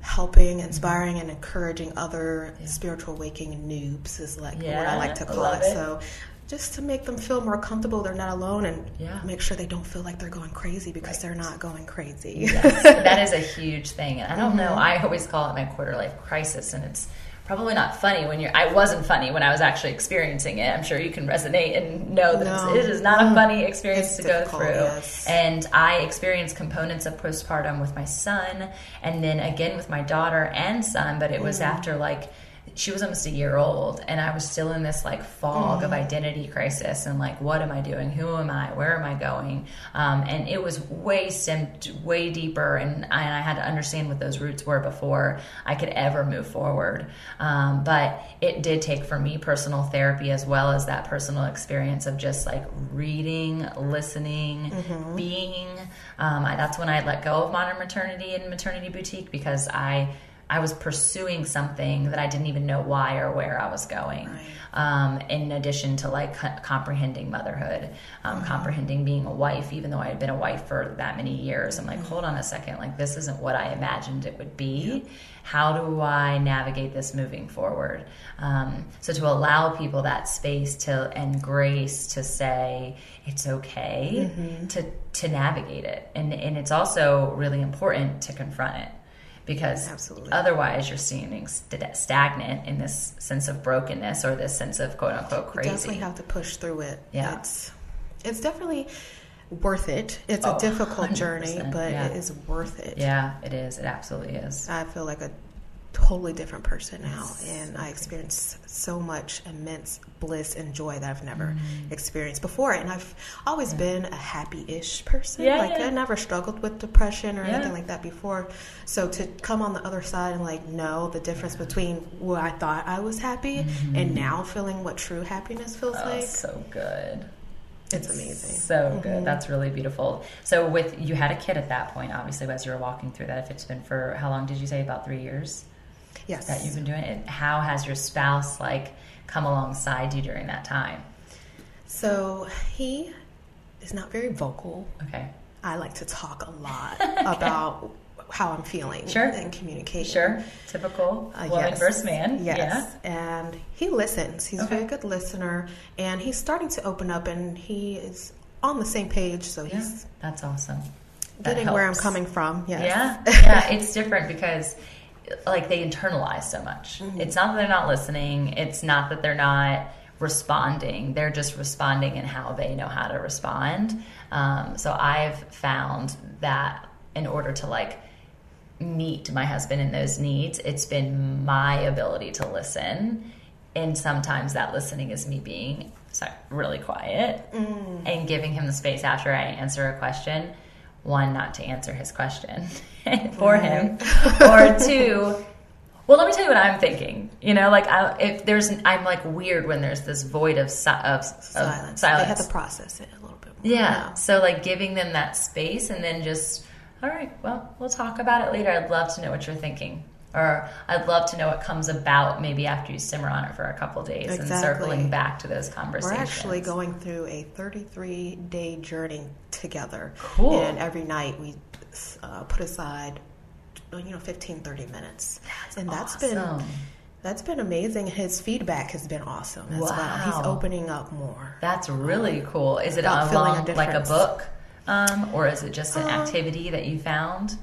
helping, inspiring, and encouraging other yeah. spiritual waking noobs is like yeah, what I like to call it. it. So just to make them feel more comfortable they're not alone and yeah. make sure they don't feel like they're going crazy because right. they're not going crazy. Yes, that is a huge thing. I don't mm-hmm. know. I always call it my quarter life crisis and it's probably not funny when you're I wasn't funny when I was actually experiencing it. I'm sure you can resonate and know that no. it is not a funny experience it's to go through. Yes. And I experienced components of postpartum with my son and then again with my daughter and son, but it was mm. after like she was almost a year old and i was still in this like fog mm. of identity crisis and like what am i doing? Who am i? Where am i going? Um, and it was way stemmed way deeper and I, and I, had to understand what those roots were before i could ever move forward. Um, but it did take for me personal therapy as well as that personal experience of just like reading listening mm-hmm. being. Um, I, that's when i let go of modern maternity and maternity boutique because i I was pursuing something that I didn't even know why or where I was going. Right. Um, in addition to like comprehending motherhood, um, mm-hmm. comprehending being a wife, even though I had been a wife for that many years, I'm like, mm-hmm. hold on a second, like this isn't what I imagined it would be. How do I navigate this moving forward? Um, so to allow people that space to and grace to say it's okay mm-hmm. to to navigate it, and and it's also really important to confront it because Absolutely. otherwise you're seeming stagnant in this sense of brokenness or this sense of quote unquote crazy. You definitely have to push through it. Yeah. It's, it's definitely worth it. It's oh, a difficult journey, but yeah. it is worth it. Yeah, it is. It absolutely is. I feel like a totally different person now and I experience so much immense bliss and joy that I've never mm. experienced before and I've always yeah. been a happy-ish person yeah, like yeah. I never struggled with depression or anything like that before so to come on the other side and like know the difference between what I thought I was happy mm-hmm. and now feeling what true happiness feels oh, like so good it's amazing. So mm-hmm. good. That's really beautiful. So with you had a kid at that point, obviously, as you were walking through that. If it's been for how long did you say? About three years yes. that you've been doing it. How has your spouse like come alongside you during that time? So he is not very vocal. Okay. I like to talk a lot about how I'm feeling sure. and communication. Sure. Typical uh, woman yes. versus man. Yes. Yeah. And he listens. He's okay. a very good listener and he's starting to open up and he is on the same page. So yeah. he's That's awesome. Getting where I'm coming from. Yes. Yeah. Yeah. It's different because like they internalize so much. Mm-hmm. It's not that they're not listening. It's not that they're not responding. They're just responding in how they know how to respond. Um, so I've found that in order to like meet my husband in those needs, it's been my ability to listen. And sometimes that listening is me being really quiet mm. and giving him the space after I answer a question one, not to answer his question for him, or two, well, let me tell you what I'm thinking. You know, like I, if there's, an, I'm like weird when there's this void of, of, silence. Of silence. They have to process it a little bit more. Yeah. So like giving them that space and then just, all right, well, we'll talk about it later. I'd love to know what you're thinking or I'd love to know what comes about maybe after you simmer on it for a couple days exactly. and circling back to those conversations. We're actually going through a 33 day journey together. Cool. And every night we uh, put aside, you know, 15, 30 minutes. That's and that's awesome. been. That's been amazing. His feedback has been awesome as wow. well. He's opening up more. That's really cool. Is it along, a like a book, um, or is it just an um, activity that you found?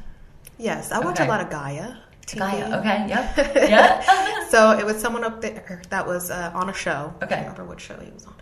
Yes, I watch okay. a lot of Gaia. Gaia. Okay. Yep. yeah. so it was someone up there that was uh, on a show. Okay. I can't remember what show he was on.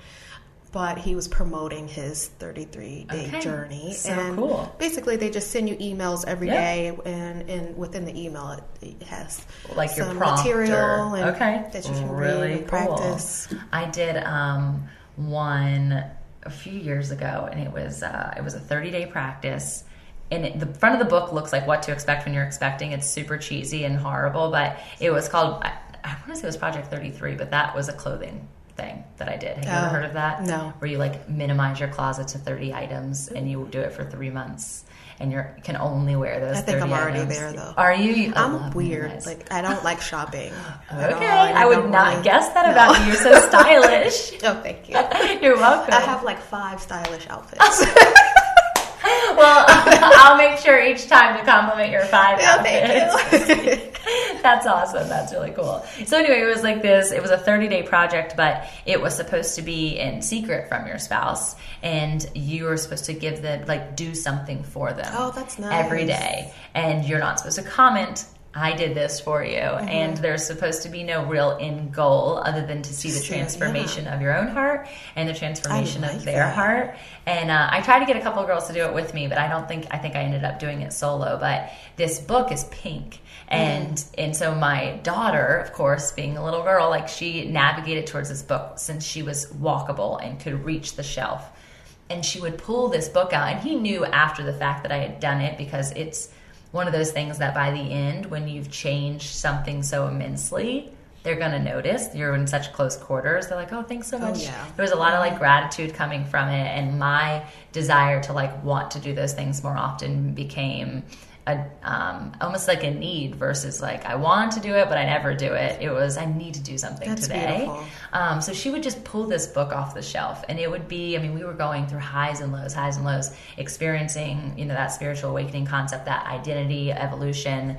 But he was promoting his 33 day okay. journey. So and cool. basically, they just send you emails every yep. day, and, and within the email, it, it has like some your material or, okay. that you can really cool. practice. I did um, one a few years ago, and it was uh, it was a 30 day practice and it, the front of the book looks like what to expect when you're expecting. It's super cheesy and horrible, but it was called. I, I want to say it was Project 33, but that was a clothing thing that I did. Have you ever Oh, heard of that? no. Where you like minimize your closet to 30 items and you do it for three months. And you can only wear those. I think 30 I'm already items. there, though. Are you? I I'm weird. minimize. Like I don't like shopping. okay, and I would not really- guess that No. about you. You're so stylish. Oh, thank you. You're welcome. I have like five stylish outfits. well, I'll make sure each time to compliment your five outfits. thank you. That's awesome. That's really cool. So anyway, it was like this. It was a 30 day project, but it was supposed to be in secret from your spouse, and you were supposed to give them like do something for them. Oh, that's nice. Every day, and you're not supposed to comment. I did this for you, Mm-hmm. and there's supposed to be no real end goal other than to see the Just, yeah, transformation of your own heart and the transformation like of their that. heart. And uh, I tried to get a couple of girls to do it with me, but I don't think I think I ended up doing it solo. But this book is pink, and and so my daughter, of course, being a little girl, like she navigated towards this book since she was walkable and could reach the shelf. And she would pull this book out, and he knew after the fact that I had done it because it's one of those things that by the end, when you've changed something so immensely, they're going to notice. You're in such close quarters. They're like, "Oh, thanks so oh, much." yeah. There was a lot of like gratitude coming from it, and my desire to like want to do those things more often became a um, almost like a need versus like I want to do it, but I never do it. It was I need to do something That's today. Um, so she would just pull this book off the shelf, and it would be. I mean, we were going through highs and lows, highs and lows, experiencing you know that spiritual awakening concept, that identity evolution.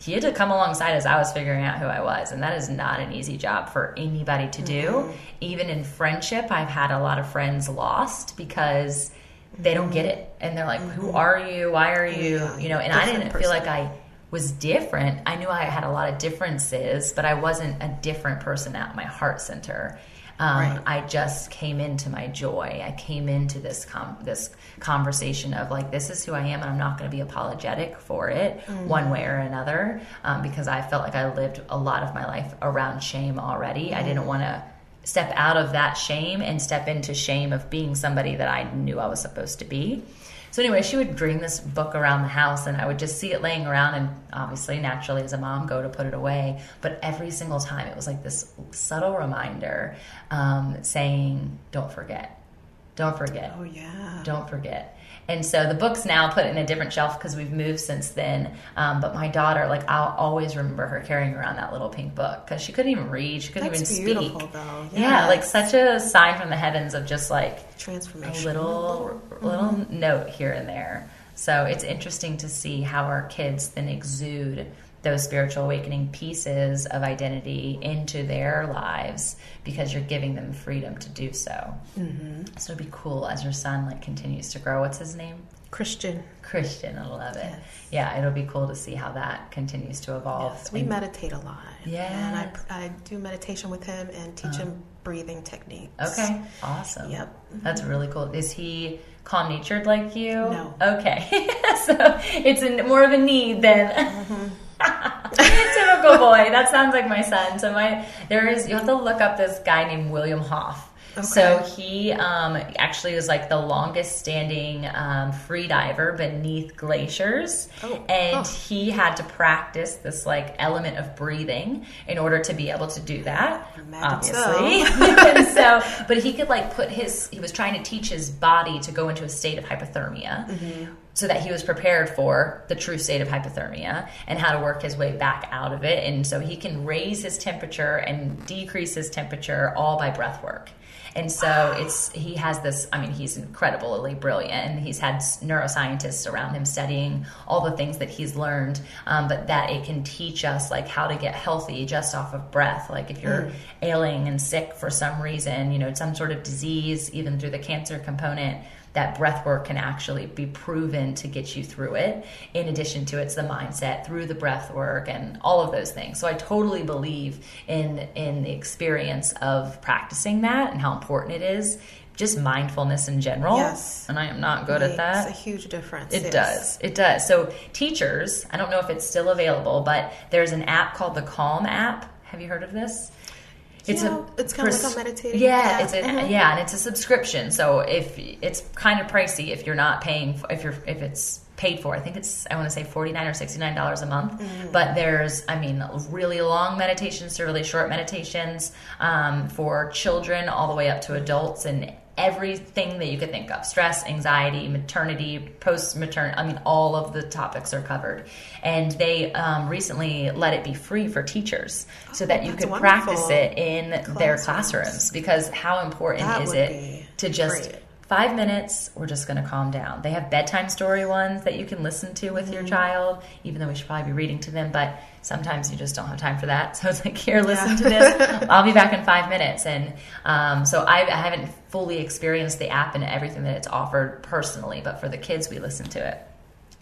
He had to come alongside as I was figuring out who I was, and that is not an easy job for anybody to do. Mm-hmm. Even in friendship, I've had a lot of friends lost because they don't get it, and they're like, "Who are you? Why are you?" Mm-hmm. You know, and I didn't feel like I was different. I knew I had a lot of differences, but I wasn't a different person at my heart center. Um, Right. I just came into my joy. I came into this com- this conversation of like, this is who I am, and I'm not going to be apologetic for it one way or another, um, because I felt like I lived a lot of my life around shame already. I didn't want to step out of that shame and step into shame of being somebody that I knew I was supposed to be. So anyway, she would bring this book around the house, and I would just see it laying around, and obviously, naturally, as a mom, go to put it away. But every single time, it was like this subtle reminder um, saying, "Don't forget, don't forget, Oh yeah. don't forget." And so the book's now put in a different shelf because we've moved since then. Um, but my daughter, like, I'll always remember her carrying around that little pink book because she couldn't even read, she couldn't That's even beautiful, speak. though. Yeah, like such a sign from the heavens of just like transformation. a little little note here and there. So it's interesting to see how our kids then exude those spiritual awakening pieces of identity into their lives because you're giving them freedom to do so. Mm-hmm. So it'd be cool as your son like continues to grow. What's his name? Christian. Christian. I love it. Yes. Yeah, it'll be cool to see how that continues to evolve. Yes, we And- meditate a lot. Yeah. And I, I do meditation with him and teach him breathing techniques. Okay, awesome. Yep. That's really cool. Is he calm natured like you? No. Okay. so it's a, more of a need than Mm-hmm. Typical boy. That sounds like my son. So my there is you have to look up this guy named Wim Hof. So he um, actually is like the longest standing um, free diver beneath glaciers, Oh, and huh. he had to practice this like element of breathing in order to be able to do that. Imagine so. obviously, so but he could like put his he was trying to teach his body to go into a state of hypothermia Mm-hmm. So that he was prepared for the true state of hypothermia and how to work his way back out of it. And so he can raise his temperature and decrease his temperature all by breath work. And so it's he has this i mean he's incredibly brilliant and he's had neuroscientists around him studying all the things that he's learned um, but that it can teach us like how to get healthy just off of breath. Like if you're ailing and sick for some reason you know some sort of disease even through the cancer component that breath work can actually be proven to get you through it. In addition to it's the mindset through the breath work and all of those things. So I totally believe in in the experience of practicing that and how important it is. Just mindfulness in general. Yes. And I am not good at that. a huge difference. It yes. does. It does. So teachers, I don't know if it's still available, but there's an app called the Calm app. Have you heard of this? Yeah, it's kinda like a meditating Yeah, it's a, Mhm. yeah, and it's a subscription. So if it's kind of pricey if you're not paying, if you're if it's paid for. I think it's I want to say forty nine or sixty nine dollars a month. Mm-hmm. But there's I mean really long meditations to really short meditations um, for children all the way up to adults and everything that you could think of stress anxiety maternity post maternity i mean all of the topics are covered and they um, recently let it be free for teachers so that you could wonderful. practice it in classrooms. their classrooms because how important that is it to just five minutes, we're just going to calm down. They have bedtime story ones that you can listen to with mm-hmm. your child, even though we should probably be reading to them, but sometimes you just don't have time for that. So it's like, here, listen yeah. to this. I'll be back in five minutes. And um, so I, I, haven't fully experienced the app and everything that it's offered personally, but for the kids, we listen to it.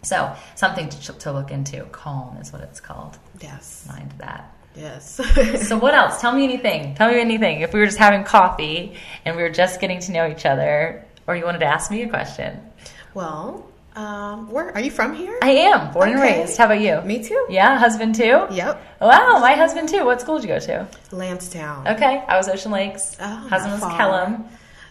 So something to, to look into. Calm is what it's called. Yes. Mind that. Yes. so what else? Tell me anything. Tell me anything. If we were just having coffee and we were just getting to know each other, or you wanted to ask me a question? Well, um, where are you from here? I am born okay. and raised. How about you? Me too. Yeah, husband too. Yep. Wow, my husband too. What school did you go to? Landstown. Okay, I was Ocean Lakes. Oh, husband was far. Kellam.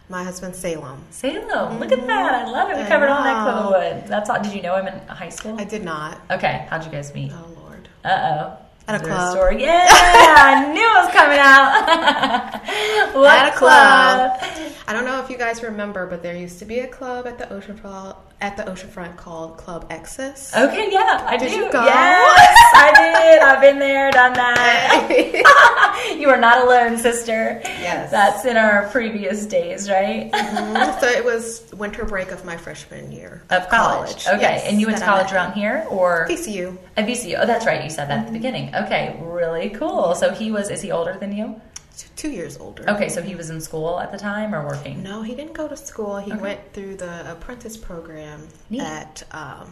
My husband Salem. Salem. Mm-hmm. Look at that. I love it. We covered all that of the wood. That's all. Did you know him in high school? I did not. Okay. How'd you guys meet? Oh Lord. Uh oh. At a club. Story? Yeah, I knew it was coming out. what at a club. club. I don't know if you guys remember, but there used to be a club at the oceanfront at the oceanfront called Club Exis. Okay, yeah, I did. Do. You go? Yes, I did. I've been there, done that. you are not alone, sister. Yes, that's in our previous days, right? mm-hmm. So it was winter break of my freshman year of college. college. Okay, yes, and you went to college around here or VCU? At VCU. Oh, that's right. You said that mm-hmm. at the mm-hmm. beginning. Okay, really cool. So he was. Is he older than you? two years older. Okay, so he was in school at the time or working? No, he didn't go to school. He okay. went through the apprentice program Neat. at um,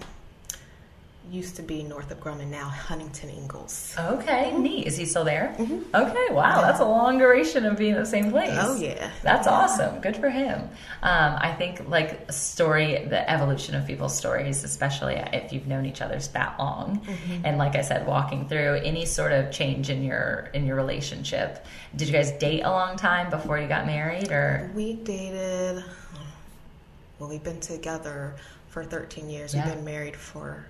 used to be Northrop Grumman, now Huntington Ingalls. Okay, mm-hmm. neat. Is he still there? Mm-hmm. Okay, wow, that's a long duration of being in the same place. Oh yeah, that's yeah. awesome. Good for him. Um, I think like story, the evolution of people's stories, especially if you've known each other that long, mm-hmm. and like I said, walking through any sort of change in your in your relationship. Did you guys date a long time before you got married, or we dated? Well, we've been together for 13 years. Yeah. We've been married for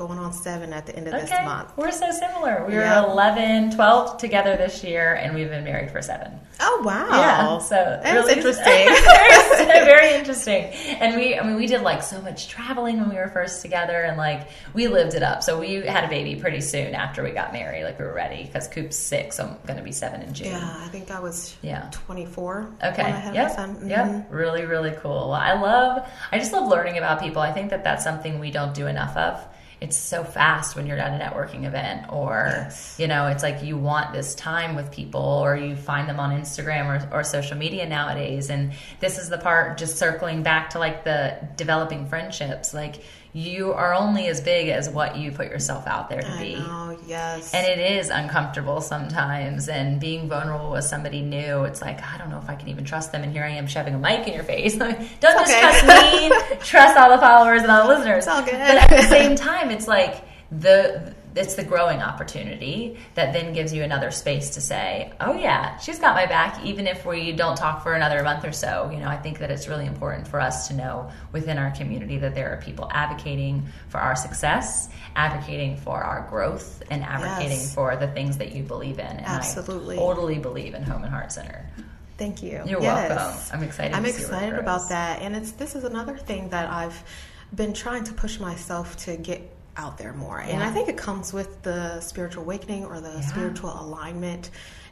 going on seven at the end of okay. this month. We're so similar. We yeah. were 11, 12 together this year, and we've been married for seven. Oh wow! Yeah, so that's really interesting. very, very interesting. And we, I mean, we did like so much traveling when we were first together, and like we lived it up. So we had a baby pretty soon after we got married. Like we were ready because Coop's six, so I'm going to be seven in June. Yeah, I think I was yeah 24. Okay. Yep. Mm-hmm. Yep. Really, really cool. I love. I just love learning about people. I think that that's something we don't do enough of it's so fast when you're at a networking event or yes. you know it's like you want this time with people or you find them on instagram or, or social media nowadays and this is the part just circling back to like the developing friendships like you are only as big as what you put yourself out there to I be. Know, yes. And it is uncomfortable sometimes. And being vulnerable with somebody new, it's like, I don't know if I can even trust them. And here I am shoving a mic in your face. don't just okay. trust me, trust all the followers and all the listeners. It's all good. But at the same time, it's like the it's the growing opportunity that then gives you another space to say, oh yeah, she's got my back, even if we don't talk for another month or so. You know, I think that it's really important for us to know within our community that there are people advocating for our success, advocating for our growth, and advocating yes. for the things that you believe in. And Absolutely. I totally believe in Home and Heart Center. Thank you. You're yes. welcome. I'm excited. I'm excited about that, and it's this is another thing that I've been trying to push myself to get out there more. Yeah. And I think it comes with the spiritual awakening or the yeah. spiritual alignment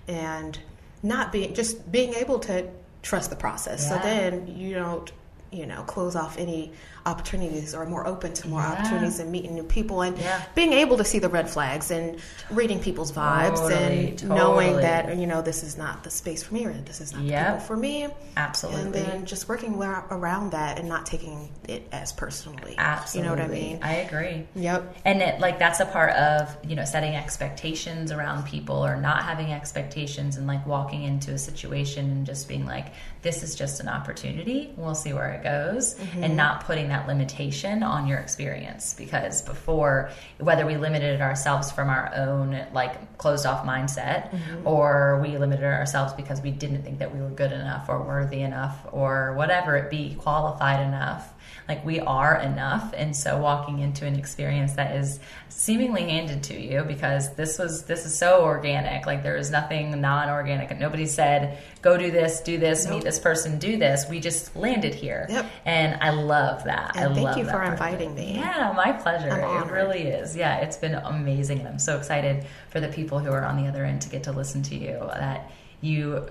and not being just being able to trust the process. Yeah. So then you don't, you know, close off any opportunities or more open to more yeah. opportunities and meeting new people and yeah. being able to see the red flags and reading people's vibes totally, and totally. knowing that you know this is not the space for me or this is not yep. the people for me absolutely and then just working around that and not taking it as personally absolutely you know what i mean i agree yep and it like that's a part of you know setting expectations around people or not having expectations and like walking into a situation and just being like this is just an opportunity we'll see where it goes mm-hmm. and not putting that that limitation on your experience because before whether we limited ourselves from our own like closed off mindset mm-hmm. or we limited ourselves because we didn't think that we were good enough or worthy enough or whatever it be qualified enough Like we are enough. And so walking into an experience that is seemingly handed to you because this was this is so organic. Like there is nothing non-organic. And nobody said, go do this, do this, nope. meet this person, do this. We just landed here. Yep. And I love that. And I thank you for inviting me. Yeah, my pleasure. It really is. Yeah, it's been amazing. And I'm so excited for the people who are on the other end to get to listen to you. That you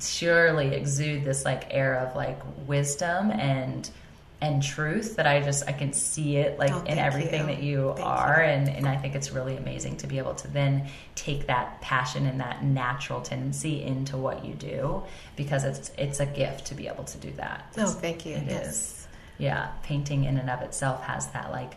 surely exude this like air of like wisdom and and truth that I just I can see it like oh, in everything you. that you thank are you. and and I think it's really amazing to be able to then take that passion and that natural tendency into what you do because it's it's a gift to be able to do that. Oh, thank you. It yes. is. Yeah, painting in and of itself has that like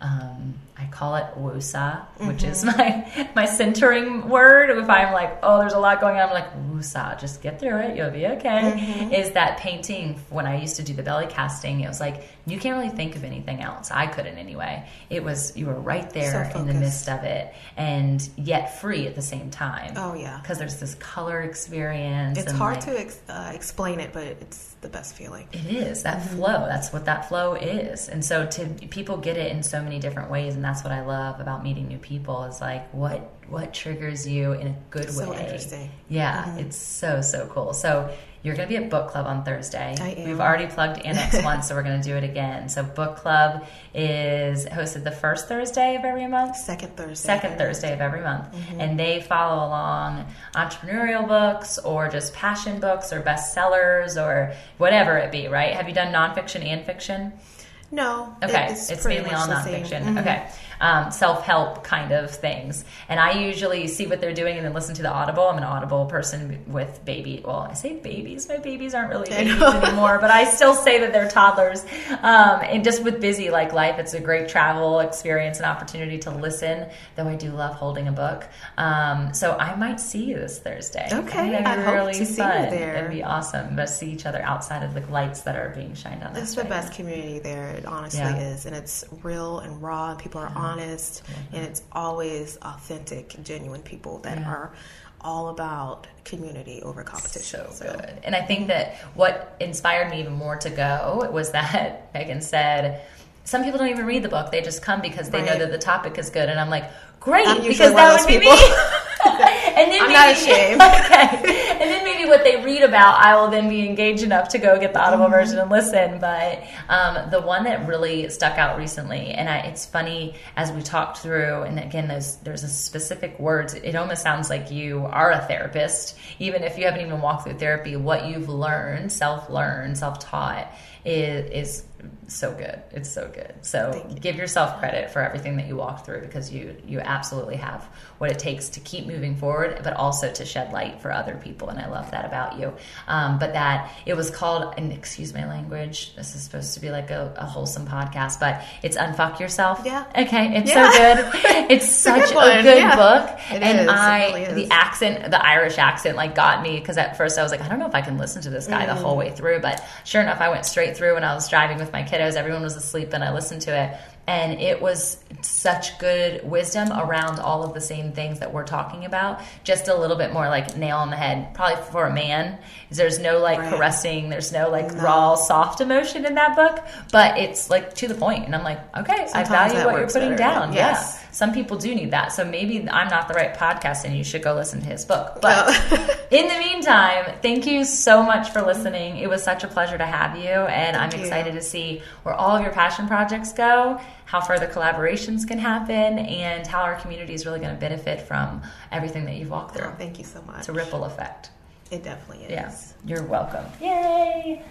um, I call it wusa, which mm-hmm. is my my centering word. If I'm like, oh, there's a lot going on, I'm like wusa, just get through it, you'll be okay. Mm-hmm. Is that painting? When I used to do the belly casting, it was like you can't really think of anything else. I couldn't anyway. It was you were right there so in the midst of it, and yet free at the same time. Oh yeah, because there's this color experience. It's hard like, to ex- uh, explain it, but it's the best feeling. It is that mm-hmm. flow. That's what that flow is, and so to people get it in so many different ways, and that's what I love about meeting new people. Is like what what triggers you in a good so way. Interesting. Yeah, mm-hmm. it's so so cool. So you're going to be at book club on Thursday. I am. We've already plugged Annex once, so we're going to do it again. So book club is hosted the first Thursday of every month. Second Thursday. Second Thursday of every month, mm-hmm. and they follow along entrepreneurial books or just passion books or bestsellers or whatever it be. Right? Have you done nonfiction and fiction? No. Okay, it's, it's mainly all nonfiction. Mm-hmm. Okay um, self help kind of things. And I usually see what they're doing and then listen to the Audible. I'm an Audible person with baby. Well, I say babies. My babies aren't really babies anymore, but I still say that they're toddlers. Um, and just with busy like life, it's a great travel experience and opportunity to listen. Though I do love holding a book. Um, so I might see you this Thursday. Okay, I really hope to see you there. It'd be awesome to see each other outside of the lights that are being shined on. It's the best community there. It honestly yeah. is, and it's real and raw, and people are on honest, mm-hmm. and it's always authentic, genuine people that yeah. are all about community over competition. So, so, good. And I think that what inspired me even more to go was that Megan said, some people don't even read the book. They just come because they right. know that the topic is good. And I'm like, great, because that would be me. and then I'm maybe, not ashamed. okay. And then maybe what they read about, I will then be engaged enough to go get the audible mm-hmm. version and listen. But um, the one that really stuck out recently, and I, it's funny as we talked through, and again, there's there's a specific words. It almost sounds like you are a therapist, even if you haven't even walked through therapy. What you've learned, self learned, self taught, is is so good. It's so good. So you. give yourself credit for everything that you walked through because you you absolutely have what it takes to keep moving forward, but also to shed light for other people. And I love that about you. Um, but that it was called, and excuse my language. This is supposed to be like a, a wholesome podcast, but it's unfuck yourself. Yeah. Okay. It's yeah. so good. It's such a good, a good yeah. book. It and is. I really the accent, the Irish accent, like got me because at first I was like, I don't know if I can listen to this guy mm. the whole way through. But sure enough, I went straight through when I was driving with my kiddos. Everyone was asleep, and I listened to it and it was such good wisdom around all of the same things that we're talking about just a little bit more like nail on the head probably for a man there's no like right. caressing there's no like no. raw soft emotion in that book but it's like to the point and i'm like okay Sometimes i value what you're putting better. down yes. yeah some people do need that so maybe i'm not the right podcast and you should go listen to his book oh. but in the meantime thank you so much for listening it was such a pleasure to have you and thank i'm you. excited to see where all of your passion projects go how further collaborations can happen, and how our community is really going to benefit from everything that you've walked through. Oh, thank you so much. It's a ripple effect. It definitely is. Yes, yeah, you're welcome. Yay!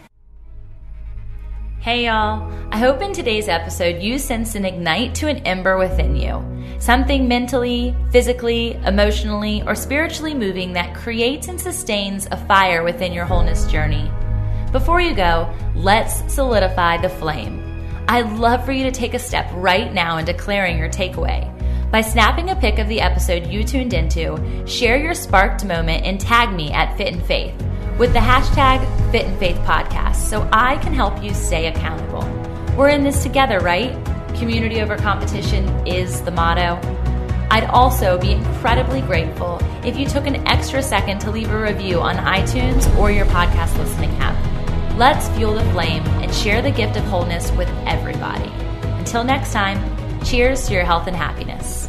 Hey y'all, I hope in today's episode you sense an ignite to an ember within you. Something mentally, physically, emotionally, or spiritually moving that creates and sustains a fire within your wholeness journey. Before you go, let's solidify the flame. I'd love for you to take a step right now in declaring your takeaway. By snapping a pic of the episode you tuned into, share your sparked moment and tag me at Fit in Faith with the hashtag Fit in Faith Podcast so I can help you stay accountable. We're in this together, right? Community over competition is the motto. I'd also be incredibly grateful if you took an extra second to leave a review on iTunes or your podcast listening app. Let's fuel the flame and share the gift of wholeness with everybody. Until next time, cheers to your health and happiness.